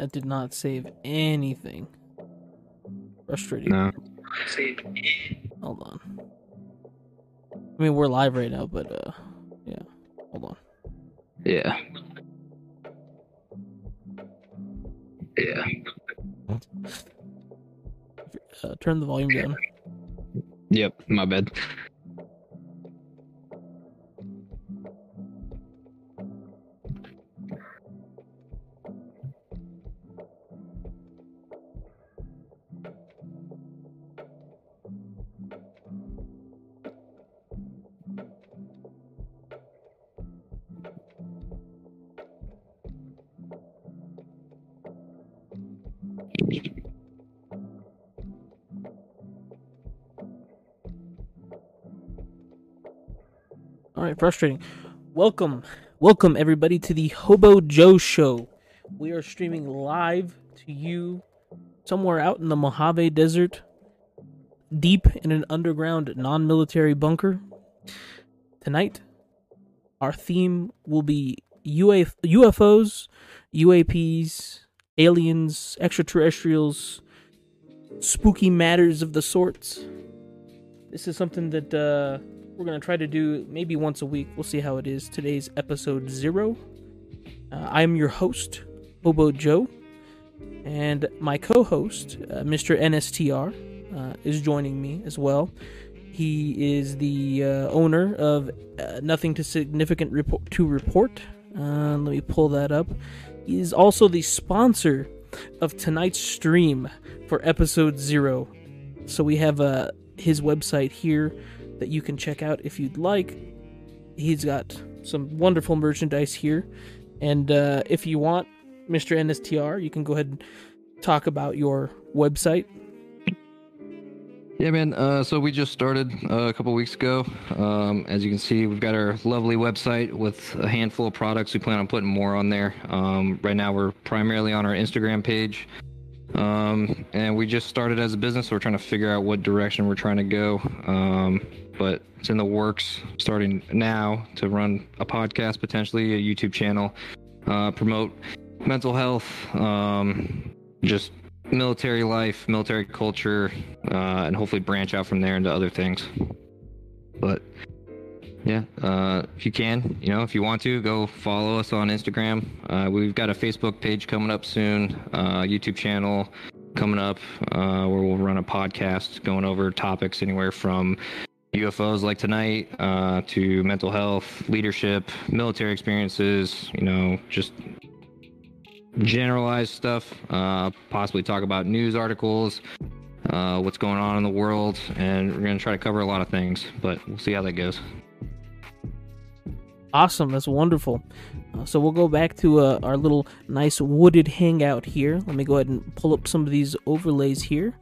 That did not save anything. Frustrating. No. Hold on. I mean, we're live right now, but uh, yeah. Hold on. Yeah. Yeah. Uh, turn the volume down. Yep. My bad. All right, frustrating. Welcome, welcome everybody to the Hobo Joe Show. We are streaming live to you somewhere out in the Mojave Desert, deep in an underground non-military bunker. Tonight, our theme will be UFOs, UAPs, aliens, extraterrestrials, spooky matters of the sorts. This is something that uh, we're gonna try to do maybe once a week. We'll see how it is. Today's episode zero. Uh, I am your host, Hobo Joe, and my co-host, uh, Mr. NSTR, uh, is joining me as well. He is the uh, owner of uh, Nothing to Significant report to Report. Let me pull that up. Is also the sponsor of tonight's stream for episode zero. So we have uh, his website here that you can check out if you'd like. He's got some wonderful merchandise here. And uh, if you want, Mr. NSTR, you can go ahead and talk about your website. Yeah, man. Uh, so we just started uh, a couple weeks ago. Um, as you can see, we've got our lovely website with a handful of products. We plan on putting more on there. Um, right now, we're primarily on our Instagram page. Um, and we just started as a business, so we're trying to figure out what direction we're trying to go. Um, but it's in the works starting now to run a podcast, potentially a YouTube channel, uh, promote mental health, um, just military life, military culture, uh, and hopefully branch out from there into other things. But yeah, uh, if you can, you know, if you want to, go follow us on Instagram. Uh, we've got a Facebook page coming up soon, uh, YouTube channel coming up, uh, where we'll run a podcast going over topics anywhere from UFOs like tonight uh, to mental health, leadership, military experiences, you know, just generalized stuff. Uh, possibly talk about news articles, uh, what's going on in the world, and we're going to try to cover a lot of things, but we'll see how that goes. Awesome, that's wonderful. Uh, so we'll go back to uh, our little nice wooded hangout here. Let me go ahead and pull up some of these overlays here.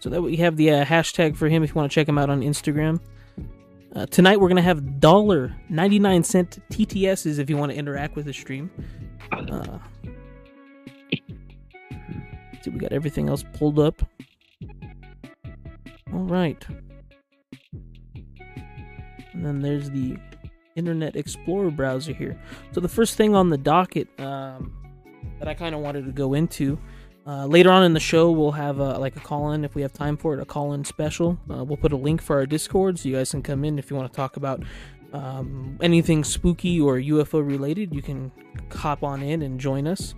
So that we have the uh, hashtag for him if you want to check him out on Instagram. Uh, tonight we're gonna have dollar ninety nine cent TTSs if you want to interact with the stream. Uh, see, we got everything else pulled up. All right, and then there's the Internet Explorer browser here. So the first thing on the docket um, that I kind of wanted to go into Uh, later on in the show, we'll have a, like a call in if we have time for it, a call in special. Uh, we'll put a link for our Discord so you guys can come in if you want to talk about um, anything spooky or UFO related. You can hop on in and join us.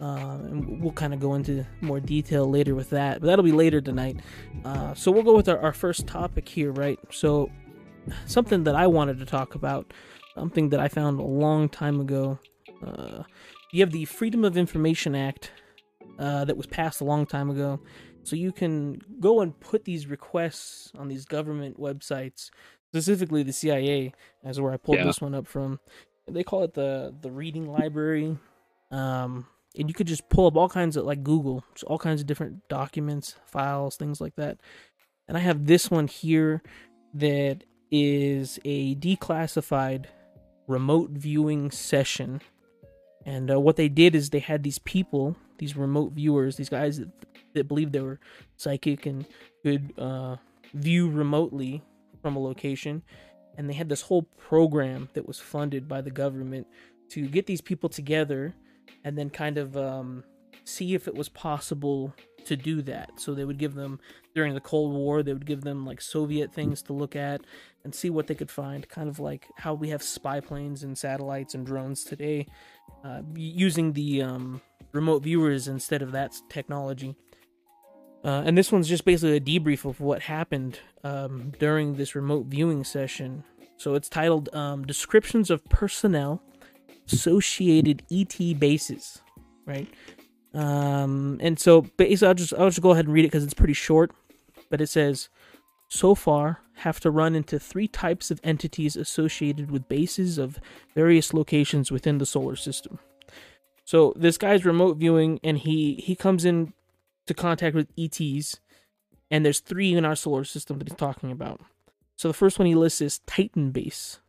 Uh, and we'll kind of go into more detail later with that, but that'll be later tonight. Uh, so we'll go with our, our first topic here, right? So, something that I wanted to talk about, something that I found a long time ago. Uh, you have the Freedom of Information Act uh, that was passed a long time ago. So you can go and put these requests on these government websites, specifically the CIA, as where I pulled Yeah. this one up from. They call it the the reading library. Um, and you could just pull up all kinds of like Google, just all kinds of different documents, files, things like that. And I have this one here that is a declassified remote viewing session. And uh, what they did is they had these people, these remote viewers, these guys that, that believed they were psychic and could uh, view remotely from a location. And they had this whole program that was funded by the government to get these people together and then kind of um, see if it was possible to do that. So they would give them during the Cold War, they would give them like Soviet things to look at and see what they could find, kind of like how we have spy planes and satellites and drones today, uh, using the um, remote viewers instead of that technology. Uh, and this one's just basically a debrief of what happened um, during this remote viewing session. So it's titled um, Descriptions of Personnel Associated ET Bases, right? Um, and so basically, I'll just I'll just go ahead and read it because it's pretty short. But it says, so far have to run into three types of entities associated with bases of various locations within the solar system. So this guy's remote viewing, and he he comes in to contact with ETs, and there's three in our solar system that he's talking about. So the first one he lists is Titan Base.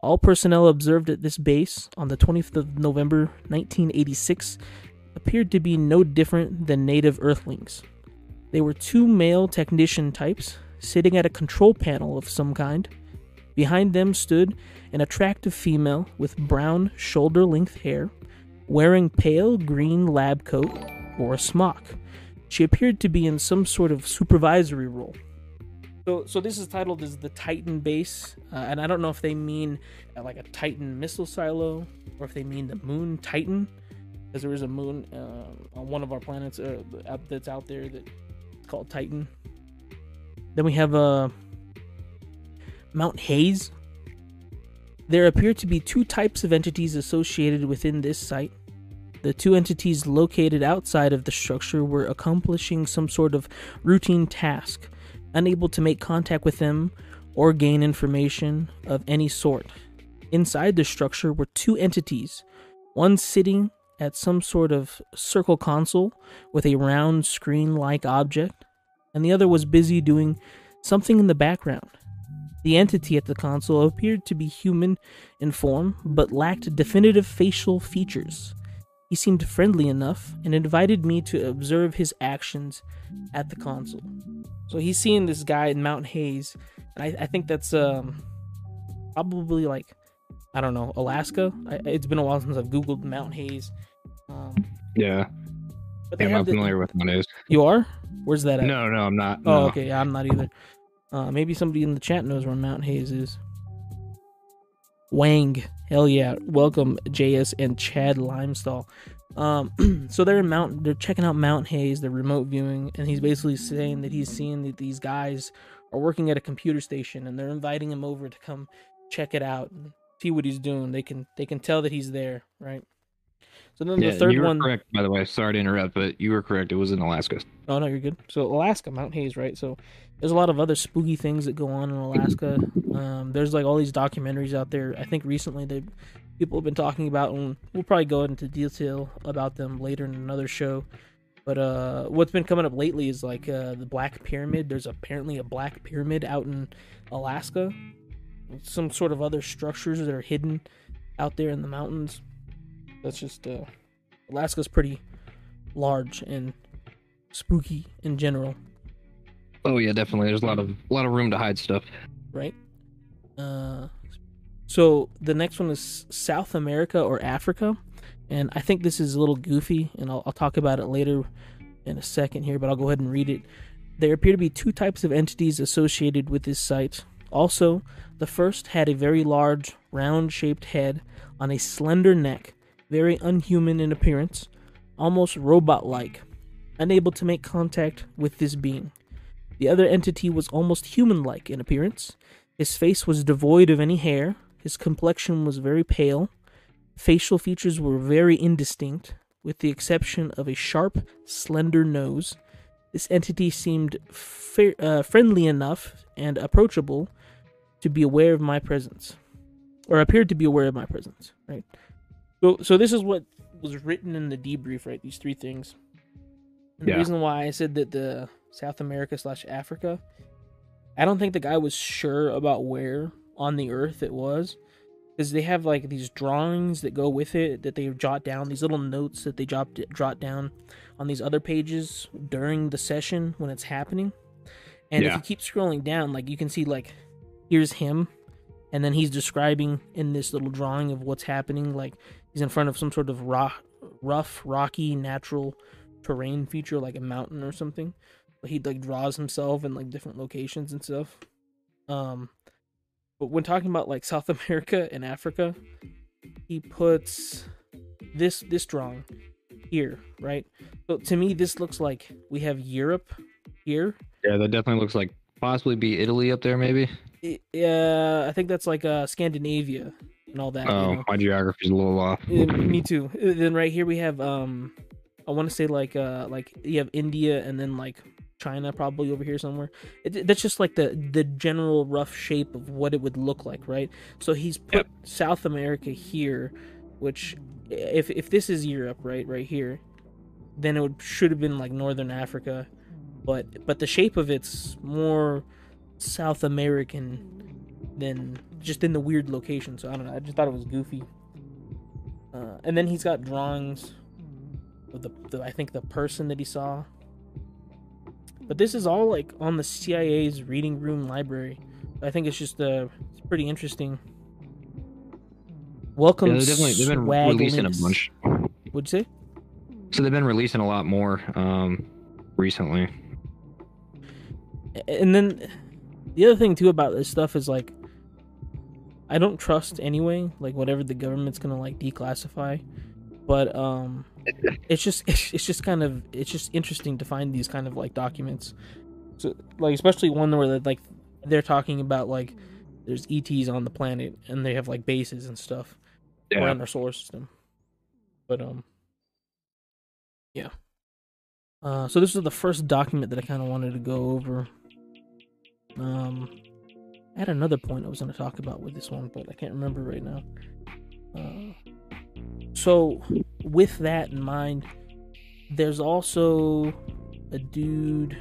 All personnel observed at this base on the 20th of November 1986 appeared to be no different than native Earthlings. They were two male technician types sitting at a control panel of some kind. Behind them stood an attractive female with brown shoulder length hair, wearing pale green lab coat or a smock. She appeared to be in some sort of supervisory role. So, so this is titled as the Titan base, uh, and I don't know if they mean uh, like a Titan missile silo or if they mean the Moon Titan, because there is a moon uh, on one of our planets uh, out- that's out there that's called Titan. Then we have uh, Mount Hayes. There appear to be two types of entities associated within this site. The two entities located outside of the structure were accomplishing some sort of routine task, unable to make contact with them or gain information of any sort. Inside the structure were two entities, one sitting at some sort of circle console with a round screen like object, and the other was busy doing something in the background. The entity at the console appeared to be human in form, but lacked definitive facial features. He seemed friendly enough and invited me to observe his actions at the console. So he's seeing this guy in Mount Hayes, and I, I think that's um, probably like I don't know Alaska. I, it's been a while since I've googled Mount Hayes. Um, Yeah, but I'm not the- familiar with one is. You are? Where's that at? No, no, I'm not. Oh, no. okay. Yeah, I'm not either. Uh, maybe somebody in the chat knows where Mount Hayes is. Wang, hell yeah! Welcome, JS and Chad Limestall. Um, so they're in Mount. They're checking out Mount Hayes. They're remote viewing, and he's basically saying that he's seeing that these guys are working at a computer station, and they're inviting him over to come check it out and see what he's doing. They can they can tell that he's there, right? So then Yeah, the third you were one. correct, by the way. Sorry to interrupt, but you were correct. It was in Alaska. Oh no, you're good. So Alaska, Mount Hayes, right? So there's a lot of other spooky things that go on in Alaska. Um, there's like all these documentaries out there. I think recently they people have been talking about, and we'll probably go into detail about them later in another show. But uh, what's been coming up lately is like uh, the Black Pyramid. There's apparently a Black Pyramid out in Alaska. Some sort of other structures that are hidden out there in the mountains. That's just uh, Alaska's pretty large and spooky in general, Oh yeah, definitely. There's a lot of a lot of room to hide stuff. right? Uh, so the next one is South America or Africa, and I think this is a little goofy, and I'll, I'll talk about it later. in a second here, but I'll go ahead and read it. There appear to be two types of entities associated with this site. Also, the first had a very large, round shaped head on a slender neck, very unhuman in appearance, almost robot like, unable to make contact with this being. The other entity was almost human like in appearance. His face was devoid of any hair, his complexion was very pale, facial features were very indistinct, with the exception of a sharp, slender nose. This entity seemed uh, friendly enough and approachable to be aware of my presence, or appeared to be aware of my presence. Right. So, so this is what was written in the debrief. Right. These three things. And Yeah. The reason why I said that the South America slash Africa, I don't think the guy was sure about where on the Earth it was, because they have like these drawings that go with it that they jot down, these little notes that they jot jot down on these other pages during the session when it's happening. And if you keep scrolling down, like you can see like here's him, and then he's describing in this little drawing of what's happening. Like he's in front of some sort of rock, rough, rocky, natural terrain feature, like a mountain or something. But he like draws himself in like different locations and stuff. Um, but when talking about like South America and Africa, he puts this this drawing here, right? So to me, this looks like we have Europe here. Yeah, that definitely looks like possibly be Italy up there, maybe. Yeah, I think that's like uh Scandinavia and all that. you Oh, know? my geography's a little off. Me too. Then right here we have um, I want to say like uh like you have India and then like China probably over here somewhere. It, that's just like the the general rough shape of what it would look like, right? So he's put Yep. South America here, which if if this is Europe, right, right here, then it would should have been like Northern Africa, but but the shape of it's more South American than just in the weird location. So I don't know. I just thought it was goofy. Uh, and then he's got drawings of the, the I think the person that he saw. But this is all like on the CIA's reading room library. I think it's just uh it's pretty interesting. Welcome, Yeah, they definitely they've been releasing a bunch. What'd you say? So they've been releasing a lot more um recently. and then the other thing too about this stuff is like I don't trust anyway, like whatever the government's gonna like declassify. But um it's just it's, it's just kind of it's just interesting to find these kind of like documents. So like especially one where they're, like they're talking about like there's ETs on the planet and they have like bases and stuff Yeah. around our solar system. But um yeah. Uh so this is the first document that I kind of wanted to go over. Um I had another point I was going to talk about with this one, but I can't remember right now. Uh so with that in mind, there's also a dude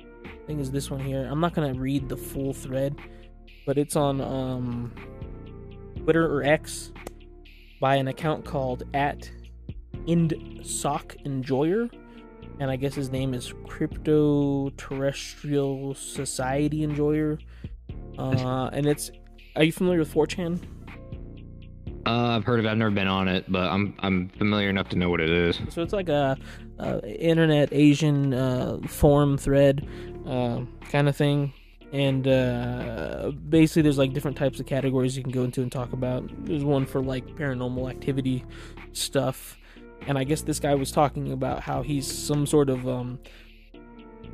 I think is this one here. I'm not going to read the full thread, but it's on um Twitter or X by an account called at IndSock Enjoyer, and I guess his name is Crypto Terrestrial Society Enjoyer. Uh, and it's are you familiar with 4chan? Uh, I've heard of it. I've never been on it, but I'm I'm familiar enough to know what it is. So it's like a, a internet Asian uh, forum thread uh, kind of thing, and uh, basically there's like different types of categories you can go into and talk about. There's one for like paranormal activity stuff, and I guess this guy was talking about how he's some sort of um.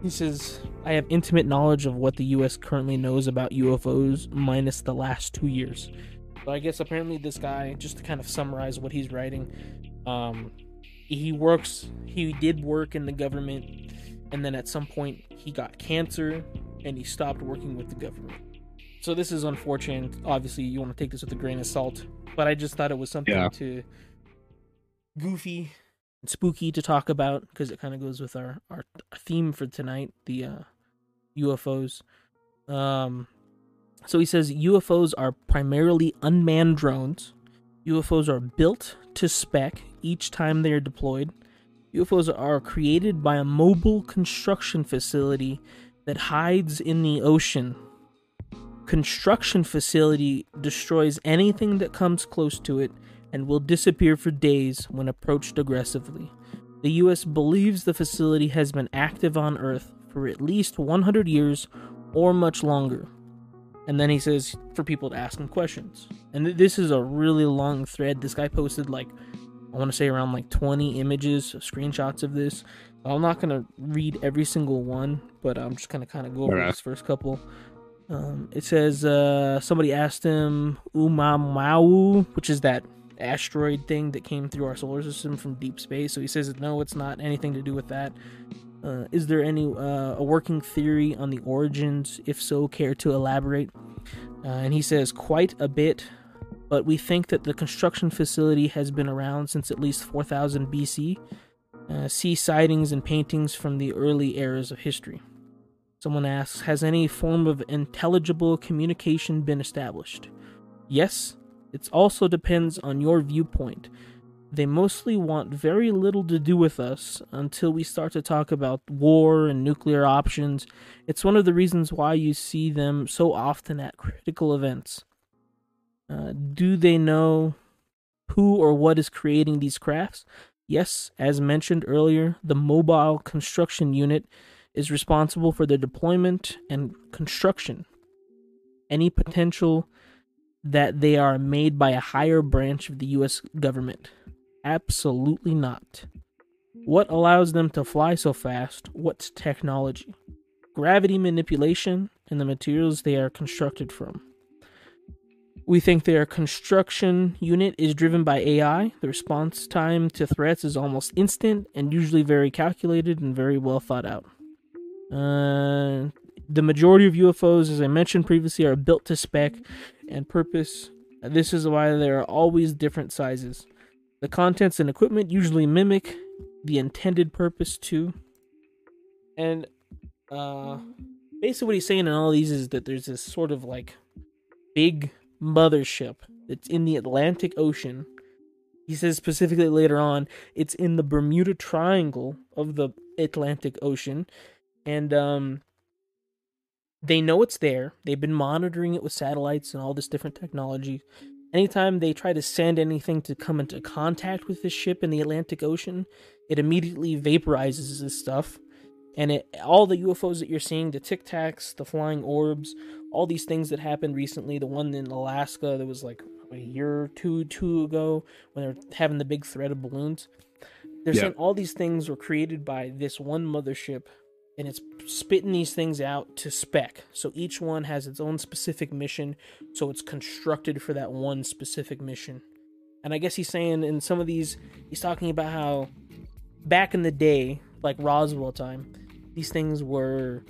He says, "I have intimate knowledge of what the U.S. currently knows about UFOs, minus the last two years." So I guess apparently this guy, just to kind of summarize what he's writing, um, he works he did work in the government and then at some point he got cancer and he stopped working with the government so this is unfortunate obviously you want to take this with a grain of salt but i just thought it was something Yeah. to goofy and spooky to talk about because it kind of goes with our our theme for tonight the uh ufos um so he says ufos are primarily unmanned drones UFOs are built to spec each time they are deployed. UFOs are created by a mobile construction facility that hides in the ocean. Construction facility destroys anything that comes close to it and will disappear for days when approached aggressively. The US believes the facility has been active on Earth for at least 100 years or much longer. And then he says for people to ask him questions. And th- this is a really long thread. This guy posted like, I want to say around like 20 images, screenshots of this. I'm not going to read every single one, but I'm just going to kind of go over Alright. this first couple. Um, it says uh, somebody asked him Oumuamua, which is that asteroid thing that came through our solar system from deep space. So he says no, it's not anything to do with that. Uh, is there any uh, a working theory on the origins? If so, care to elaborate? Uh, and he says quite a bit, but we think that the construction facility has been around since at least 4000 BC. Uh, see sightings and paintings from the early eras of history. Someone asks, has any form of intelligible communication been established? Yes, it also depends on your viewpoint. They mostly want very little to do with us until we start to talk about war and nuclear options. It's one of the reasons why you see them so often at critical events. Uh, do they know who or what is creating these crafts? Yes, as mentioned earlier, the Mobile Construction Unit is responsible for their deployment and construction. Any potential that they are made by a higher branch of the US government? Absolutely not. What allows them to fly so fast? What's technology? Gravity manipulation and the materials they are constructed from. We think their construction unit is driven by AI. The response time to threats is almost instant and usually very calculated and very well thought out. Uh, the majority of UFOs, as I mentioned previously, are built to spec and purpose. This is why there are always different sizes. The contents and equipment usually mimic the intended purpose too. And uh, basically, what he's saying in all these is that there's this sort of like big mothership that's in the Atlantic Ocean. He says specifically later on, it's in the Bermuda Triangle of the Atlantic Ocean, and um, they know it's there. They've been monitoring it with satellites and all this different technology. Anytime they try to send anything to come into contact with this ship in the Atlantic Ocean, it immediately vaporizes this stuff. And it, all the UFOs that you're seeing, the Tic Tacs, the flying orbs, all these things that happened recently, the one in Alaska that was like a year or two, two ago, when they were having the big threat of balloons. They're Yeah. saying all these things were created by this one mothership and it's spitting these things out to spec. So each one has its own specific mission, so it's constructed for that one specific mission. And I guess he's saying in some of these, he's talking about how back in the day, like Roswell time, these things were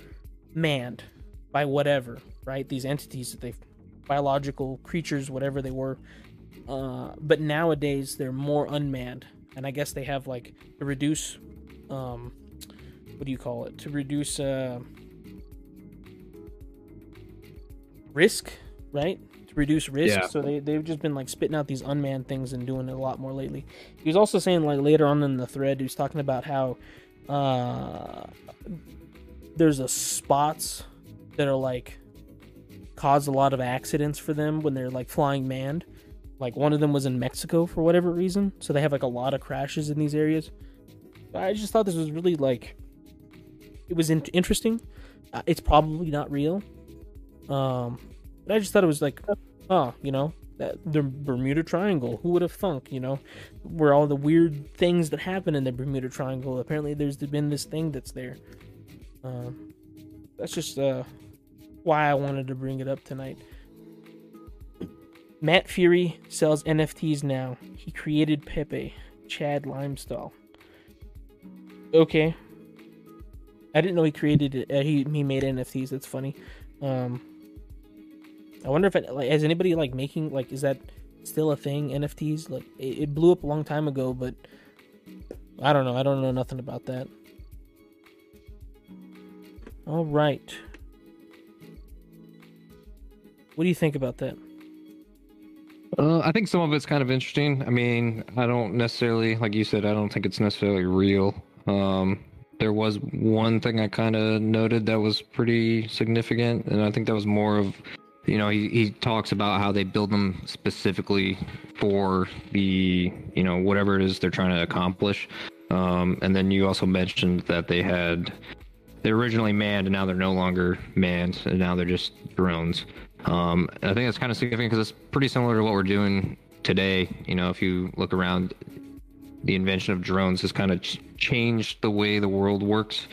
manned by whatever, right? These entities that they, biological creatures, whatever they were. Uh, but nowadays they're more unmanned, and I guess they have like to reduce, um, what do you call it? To reduce uh, risk, right? To reduce risk. Yeah. So they they've just been like spitting out these unmanned things and doing it a lot more lately. He was also saying like later on in the thread, he was talking about how uh, there's a spots that are like cause a lot of accidents for them when they're like flying manned. Like one of them was in Mexico for whatever reason, so they have like a lot of crashes in these areas. I just thought this was really like it was in- interesting. Uh, it's probably not real, um, but I just thought it was like, oh, you know, that the Bermuda Triangle. Who would have thunk? You know, where all the weird things that happen in the Bermuda Triangle. Apparently, there's been this thing that's there. Um, that's just uh, why I wanted to bring it up tonight. Matt Furie sells NFTs now. He created Pepe, Chad Limestall. Okay. I didn't know he created it. Uh, he he made NFTs. That's funny. Um, I wonder if it, like is anybody like making like is that still a thing? NFTs like it, it blew up a long time ago, but I don't know. I don't know nothing about that. All right. What do you think about that? Uh, I think some of it's kind of interesting. I mean, I don't necessarily, like you said, I don't think it's necessarily real. Um, there was one thing I kind of noted that was pretty significant, and I think that was more of, you know, he, he talks about how they build them specifically for the, you know, whatever it is they're trying to accomplish. Um, and then you also mentioned that they had they're originally manned and now they're no longer manned and now they're just drones. Um, I think that's kind of significant because it's pretty similar to what we're doing today. You know, if you look around, the invention of drones has kind of ch- changed the way the world works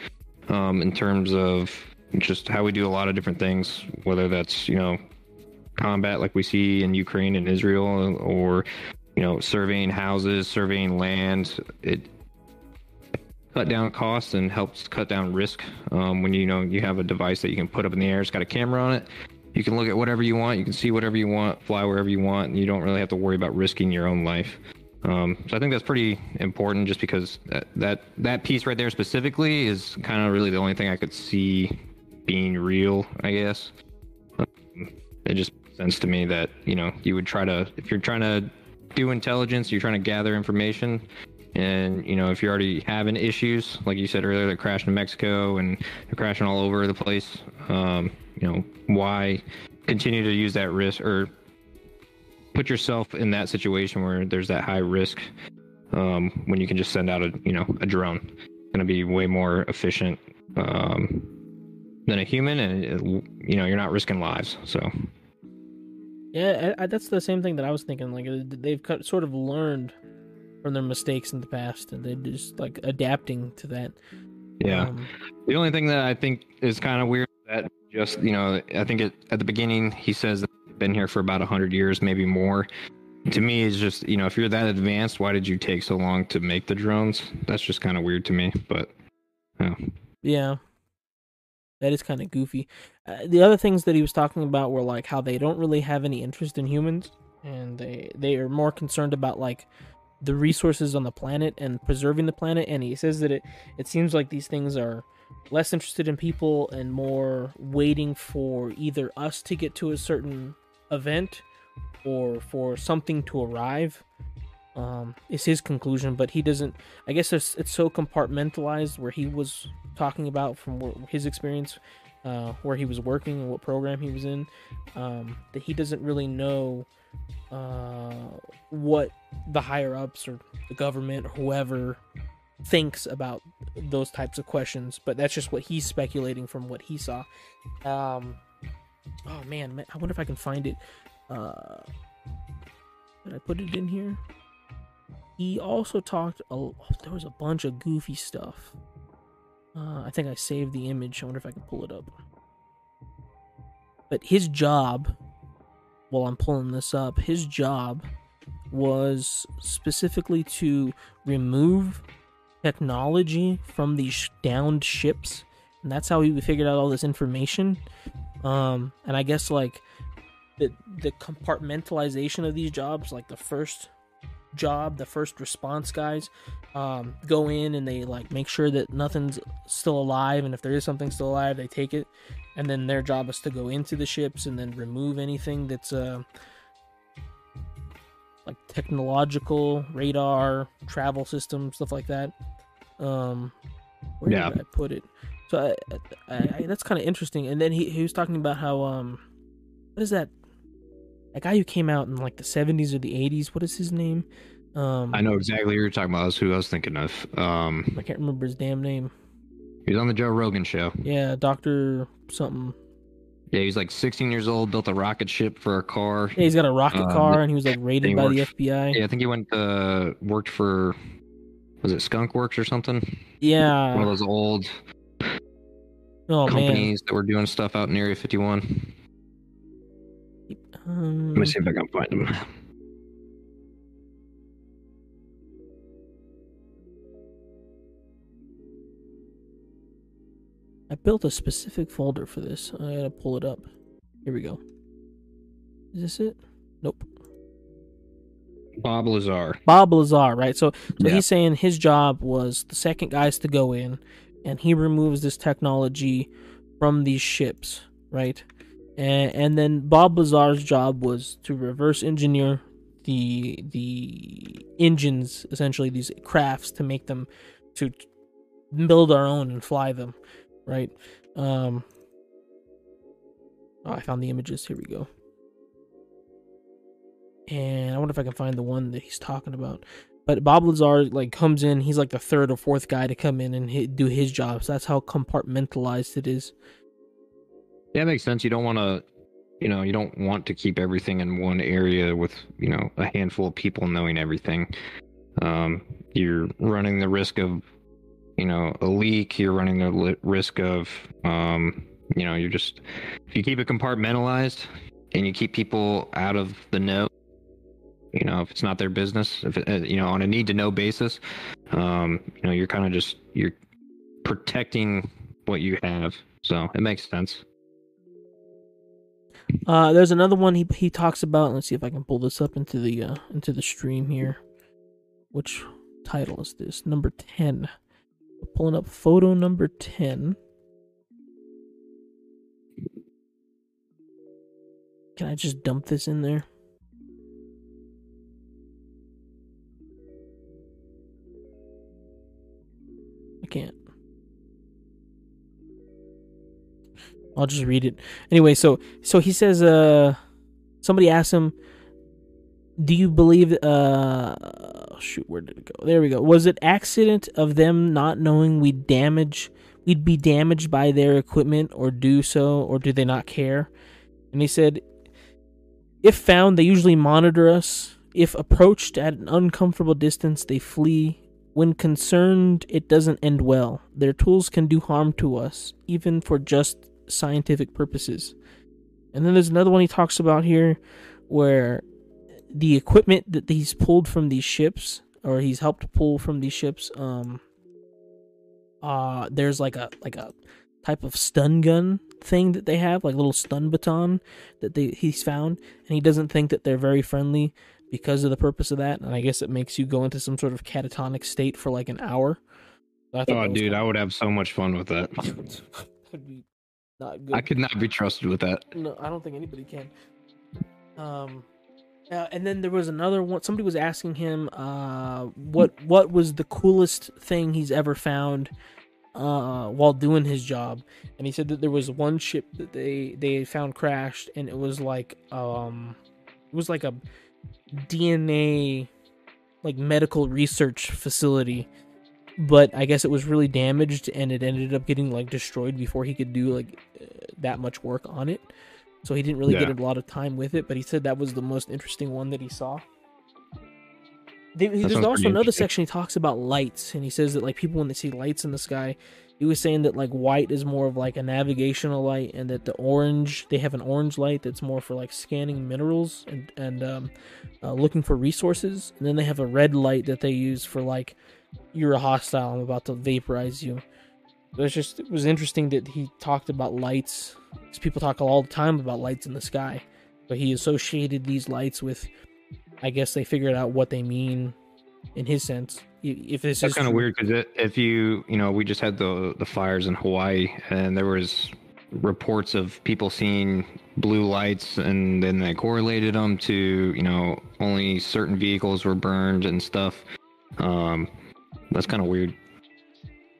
um, in terms of just how we do a lot of different things, whether that's, you know, combat like we see in Ukraine and Israel or, you know, surveying houses, surveying land. It cut down costs and helps cut down risk um, when you know you have a device that you can put up in the air. It's got a camera on it. You can look at whatever you want. You can see whatever you want, fly wherever you want. And you don't really have to worry about risking your own life. Um, so I think that's pretty important, just because that that that piece right there specifically is kind of really the only thing I could see being real. I guess um, it just makes sense to me that you know you would try to if you're trying to do intelligence, you're trying to gather information, and you know if you're already having issues, like you said earlier, they're crashing in Mexico and they're crashing all over the place. Um, you know why continue to use that risk or put yourself in that situation where there's that high risk um, when you can just send out a you know a drone It's going to be way more efficient um, than a human and it, you know you're not risking lives so Yeah, I, I, that's the same thing that I was thinking. Like uh, they've cut, sort of learned from their mistakes in the past, and they're just like adapting to that. yeah Um, the only thing that i think is kind of weird that just you know i think it, at the beginning he says been here for about 100 years maybe more to me it's just you know if you're that advanced why did you take so long to make the drones that's just kind of weird to me but yeah Yeah. That is kind of goofy. Uh, the other things that he was talking about were like how they don't really have any interest in humans and they they are more concerned about like the resources on the planet and preserving the planet and he says that it it seems like these things are less interested in people and more waiting for either us to get to a certain event or for something to arrive um, is his conclusion, but he doesn't. I guess it's, it's so compartmentalized where he was talking about from where, his experience, uh, where he was working and what program he was in, um, that he doesn't really know uh, what the higher ups or the government or whoever thinks about those types of questions. But that's just what he's speculating from what he saw. Um, oh man, ma- I wonder if I can find it. Uh, did I put it in here? He also talked. A, there was a bunch of goofy stuff. Uh, I think I saved the image. I wonder if I can pull it up. But his job, while I'm pulling this up, his job was specifically to remove technology from these downed ships, and that's how he figured out all this information. Um, and I guess like the the compartmentalization of these jobs, like the first job, the first response guys, um, go in and they like make sure that nothing's still alive, and if there is something still alive, they take it, and then their job is to go into the ships and then remove anything that's uh like technological radar, travel system, stuff like that. Um, where Yeah. did I put it? So I, I, I, that's kind of interesting. And then he he was talking about how um, what is that? A guy who came out in like the seventies or the eighties. What is his name? Um, I know exactly who you're talking about. That's who I was thinking of. Um, I can't remember his damn name. he was on the Joe Rogan show. Yeah, Doctor something. Yeah, he's like 16 years old, built a rocket ship for a car. Yeah, he's got a rocket Um, car, and he was like raided by the FBI. Yeah, I think he went uh worked for was it Skunk Works or something? Yeah, one of those old Oh man. companies that were doing stuff out in Area 51. Um, Let me see if I can find them. I built a specific folder for this. I gotta pull it up. Here we go. Is this it? Nope. Bob Lazar. Bob Lazar, right? So, so Yeah. he's saying his job was the second guys to go in, and he removes this technology from these ships, right? And and then Bob Lazar's job was to reverse engineer the the engines, essentially these crafts, to make them to build our own and fly them, right? Um. Oh, I found the images. Here we go. And I wonder if I can find the one that he's talking about. But Bob Lazar like comes in. He's like the third or fourth guy to come in and hit, do his job. So that's how compartmentalized it is. Yeah, it makes sense. You don't want to, you know, you don't want to keep everything in one area with, you know, a handful of people knowing everything. Um, you're running the risk of, you know, a leak. You're running the li- risk of, um, you know, you're just if you keep it compartmentalized and you keep people out of the know. You know, if it's not their business, if uh, you know, on a need to know basis, um, you know, you're kind of just you're protecting what you have. So it makes sense. Uh, there's another one he he talks about. Let's see if I can pull this up into the uh, into the stream here. Which title is this? Number ten. Pulling up photo number ten. Can I just dump this in there? Can't. I'll just read it. Anyway, so so he says uh somebody asked him do you believe uh shoot where did it go? There we go. Was it accident of them not knowing we'd damage we'd be damaged by their equipment or do so or do they not care? And he said if found they usually monitor us. If approached at an uncomfortable distance, they flee. When concerned, it doesn't end well. Their tools can do harm to us, even for just scientific purposes. And then there's another one he talks about here where the equipment that he's pulled from these ships or he's helped pull from these ships um uh there's like a like a type of stun gun thing that they have like a little stun baton that they he's found and he doesn't think that they're very friendly because of the purpose of that and i guess it makes you go into some sort of catatonic state for like an hour. Oh dude kinda... i would have so much fun with that. Would be not good. I could not be trusted with that. No i don't think anybody can. Um uh, and then there was another one. Somebody was asking him, uh, what what was the coolest thing he's ever found uh, while doing his job, and he said that there was one ship that they they found crashed, and it was like um, it was like a DNA like medical research facility, but I guess it was really damaged, and it ended up getting like destroyed before he could do like uh, that much work on it. So he didn't really yeah. get a lot of time with it, but he said that was the most interesting one that he saw. They, there's also another section he talks about lights, and he says that like people when they see lights in the sky, he was saying that like white is more of like a navigational light, and that the orange they have an orange light that's more for like scanning minerals and and um, uh, looking for resources, and then they have a red light that they use for like you're a hostile, I'm about to vaporize you. It was just it was interesting that he talked about lights. Because people talk all the time about lights in the sky, but he associated these lights with I guess they figured out what they mean in his sense. If this that's kind of weird because if you you know we just had the the fires in Hawaii and there was reports of people seeing blue lights and then they correlated them to you know only certain vehicles were burned and stuff. Um, that's kind of weird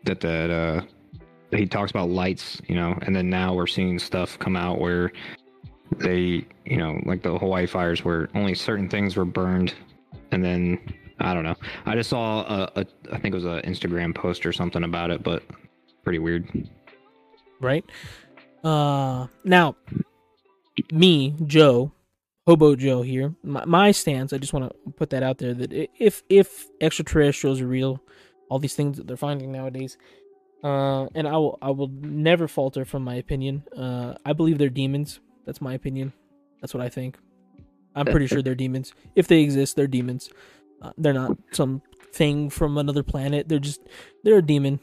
that that uh he talks about lights, you know, and then now we're seeing stuff come out where they, you know, like the Hawaii fires where only certain things were burned, and then I don't know. I just saw a, a I think it was an Instagram post or something about it, but pretty weird. Right. Uh, now, me, Joe, Hobo Joe here. My, my stance. I just want to put that out there that if if extraterrestrials are real, all these things that they're finding nowadays, uh, and I will I will never falter from my opinion. Uh, I believe they're demons. That's my opinion. That's what I think. I'm pretty sure they're demons. If they exist, they're demons. Uh, they're not some thing from another planet. They're just they're a demon.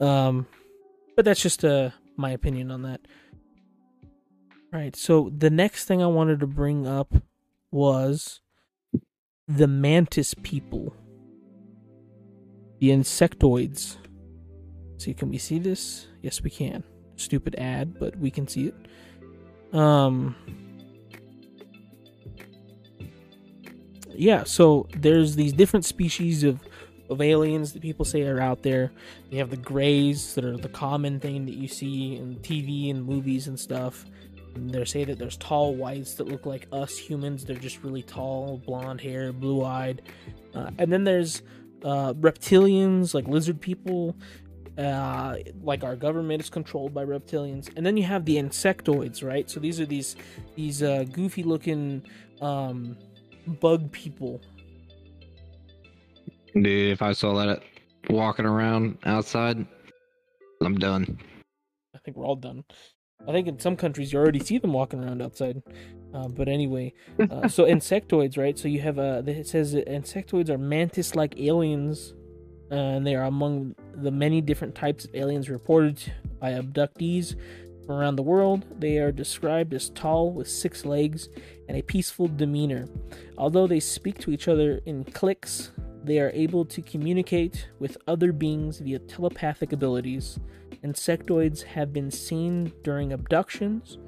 Um, but that's just uh my opinion on that. Right. So the next thing I wanted to bring up was the mantis people, the insectoids. See, can we see this? Yes, we can. Stupid ad, but we can see it. Um, yeah, so there's these different species of of aliens that people say are out there. You have the grays that are the common thing that you see in TV and movies and stuff. they say that there's tall whites that look like us humans. They're just really tall, blonde hair, blue eyed. Uh, and then there's uh, reptilians, like lizard people. Uh, like our government is controlled by reptilians, and then you have the insectoids, right? So these are these these uh, goofy looking um, bug people. Dude, if I saw that walking around outside, I'm done. I think we're all done. I think in some countries you already see them walking around outside. Uh, but anyway, uh, so insectoids, right? So you have uh, it says that insectoids are mantis-like aliens, uh, and they are among the many different types of aliens reported by abductees from around the world. They are described as tall with six legs and a peaceful demeanor. Although they speak to each other in cliques, they are able to communicate with other beings via telepathic abilities. Insectoids have been seen during abductions,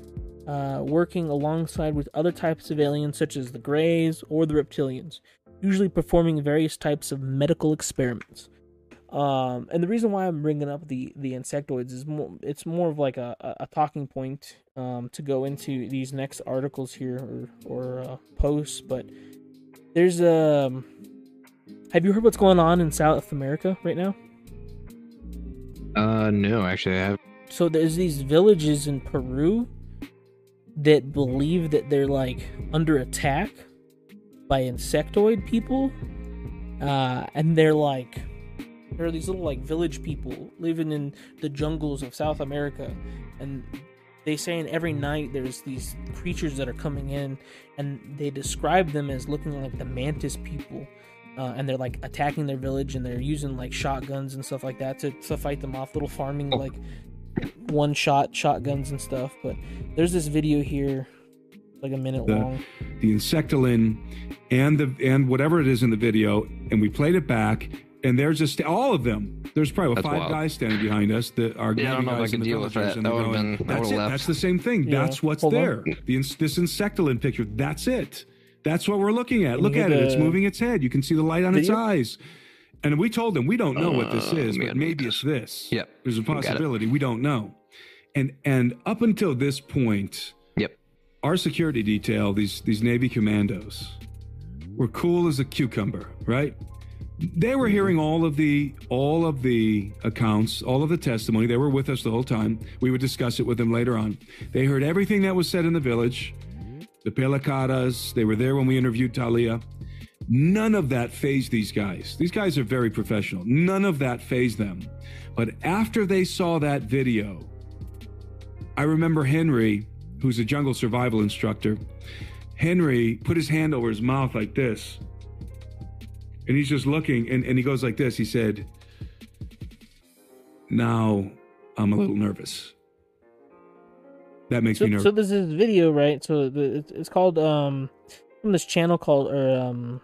uh, working alongside with other types of aliens such as the Greys or the Reptilians, usually performing various types of medical experiments. Um, and the reason why I'm bringing up the the insectoids is more it's more of like a, a talking point um, to go into these next articles here or or uh, posts. But there's a um, have you heard what's going on in South America right now? Uh, no, actually, I have. So there's these villages in Peru that believe that they're like under attack by insectoid people, uh, and they're like there are these little like village people living in the jungles of South America, and they say in every night there's these creatures that are coming in, and they describe them as looking like the mantis people. Uh, and they're like attacking their village and they're using like shotguns and stuff like that to, to fight them off little farming like one shot shotguns and stuff but there's this video here like a minute the, long the insectilin and the and whatever it is in the video and we played it back and there's just all of them. There's probably That's five wild. guys standing behind us that are Yeah, I don't know if I guys in the deal with villagers, that. and That they're would've going, been- That's it. left." That's the same thing. Yeah. That's what's Hold on. there. The ins- this insectilin picture. That's it. That's what we're looking at. Can Look at hit it. It's moving its head. You can see the light on its video? eyes. And we told them we don't know what this Uh, is, but maybe it's this. Yep. There's a Got it. possibility. We don't know. And and up until this point, Yep. our security detail, these these Navy commandos, were cool as a cucumber, right? They were hearing all of the all of the accounts, all of the testimony. They were with us the whole time. We would discuss it with them later on. They heard everything that was said in the village. The Pelacaras, they were there when we interviewed Talia. None of that fazed these guys. These guys are very professional. None of that fazed them. But after they saw that video, I remember Henry, who's a jungle survival instructor. Henry put his hand over his mouth like this. And he's just looking, and, and he goes like this. He said, Now I'm a little nervous. That makes so, me nervous. so this is video right so the, it's- it's called um from this channel called or um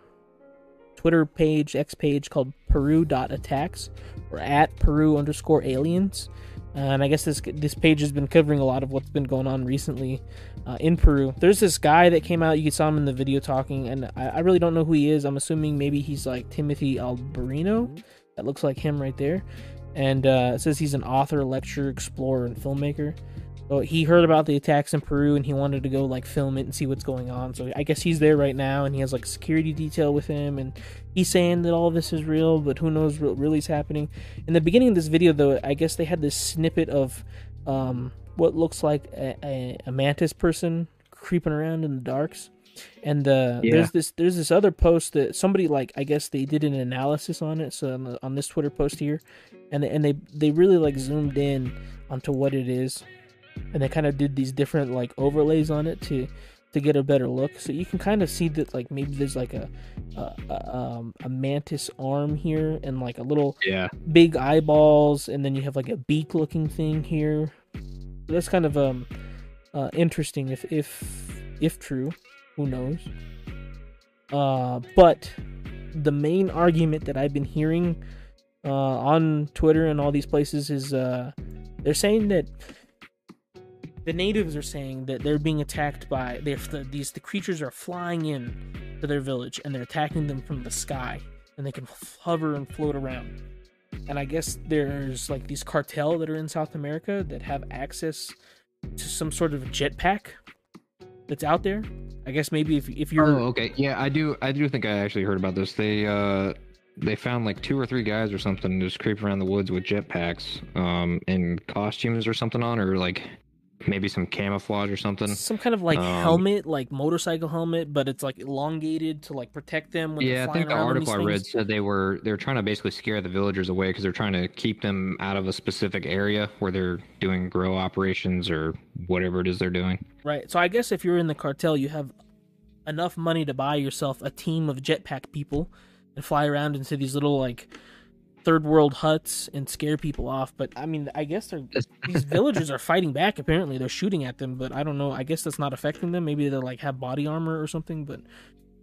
twitter page x page called peru dot attacks or at peru underscore aliens and i guess this this page has been covering a lot of what's been going on recently uh, in peru. There's this guy that came out you saw him in the video talking and I, I really don't know who he is. I'm assuming maybe he's like timothy alberino. That looks like him right there. And uh, it says he's an author lecturer explorer and filmmaker. So he heard about the attacks in Peru and he wanted to go like film it and see what's going on. So I guess he's there right now and he has like security detail with him and he's saying that all this is real, but who knows what really is happening. In the beginning of this video though, I guess they had this snippet of um, what looks like a, a, a mantis person creeping around in the darks. And uh, Yeah. there's this there's this other post that somebody like I guess they did an analysis on it. So on, the, on this Twitter post here, and and they they really like zoomed in onto what it is and they kind of did these different like overlays on it to to get a better look. So you can kind of see that like maybe there's like a a, a, um, a mantis arm here and like a little Yeah. big eyeballs and then you have like a beak looking thing here. That's kind of um uh interesting if if if true. Who knows? Uh but the main argument that i've been hearing uh on twitter and all these places is uh they're saying that the natives are saying that they're being attacked by the, these the creatures are flying in to their village and they're attacking them from the sky and they can hover and float around and i guess there's like these cartel that are in south america that have access to some sort of jetpack that's out there. I guess maybe if if you're Oh, okay. Yeah, I do. I do think I actually heard about this. They uh, they found like two or three guys or something just creeping around the woods with jetpacks, um, and costumes or something on, or like maybe some camouflage or something. some kind of like Um, helmet, like motorcycle helmet, but it's like elongated to like protect them when Yeah, they're I think the article I read said they were they're trying to basically scare the villagers away because they're trying to keep them out of a specific area where they're doing grow operations or whatever it is they're doing. Right. So I guess if you're in the cartel, you have enough money to buy yourself a team of jetpack people and fly around into these little like third world huts and scare people off. But I mean, I guess they're these villagers are fighting back. Apparently, they're shooting at them, but I don't know. I guess that's not affecting them. Maybe they like have body armor or something. But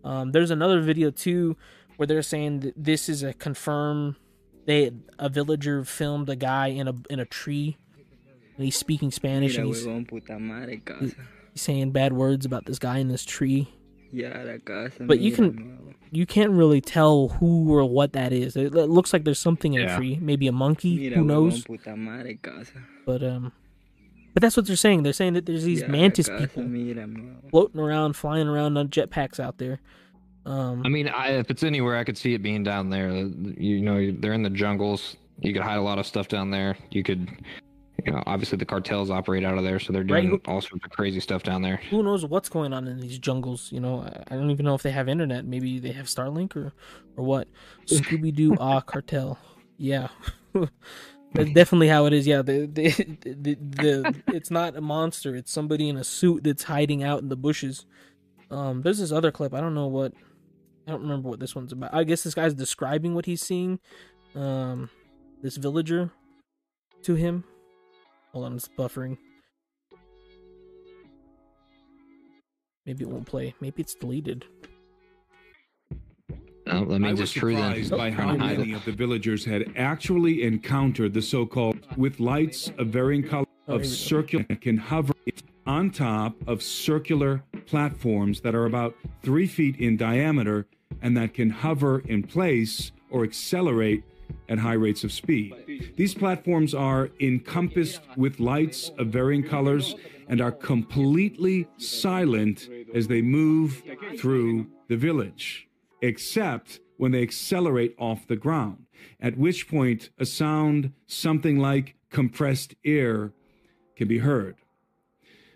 um, there's another video too where they're saying that this is a confirm. They a villager filmed a guy in a in a tree. And he's speaking Spanish Mira, and he's, huevón, puta madre, casa. he's saying bad words about this guy in this tree. Ya la casa. But you can- huevón. You can't really tell who or what that is. It, it looks like there's something in a tree, maybe a monkey. Mira, who knows? madre. But um, but that's what they're saying. They're saying that there's these Ya mantis people floating around, flying around on jetpacks out there. Um, I mean, I, if it's anywhere, I could see it being down there. You know, they're in the jungles. You could hide a lot of stuff down there. You could, you know, obviously the cartels operate out of there, so they're Right. doing all sorts of crazy stuff down there. who knows what's going on in these jungles? You know, I, I don't even know if they have internet. Maybe they have Starlink or or what. Scooby Doo Ah Cartel. Yeah. That's definitely how it is. Yeah, the the, the the it's not a monster. It's somebody in a suit that's hiding out in the bushes. Um, there's this other clip. I don't know what. I don't remember what this one's about. I guess this guy's describing what he's seeing. Um, this villager to him. Hold on, it's buffering. Maybe it won't play. Maybe it's deleted. Uh, that I means was it's true surprised by how many of the villagers had actually encountered the so-called with lights of varying color Oh, of here circular that can hover on top of circular platforms that are about three feet in diameter and that can hover in place or accelerate at high rates of speed. These platforms are encompassed with lights of varying colors and are completely silent as they move through the village, except when they accelerate off the ground, at which point a sound something like compressed air can be heard.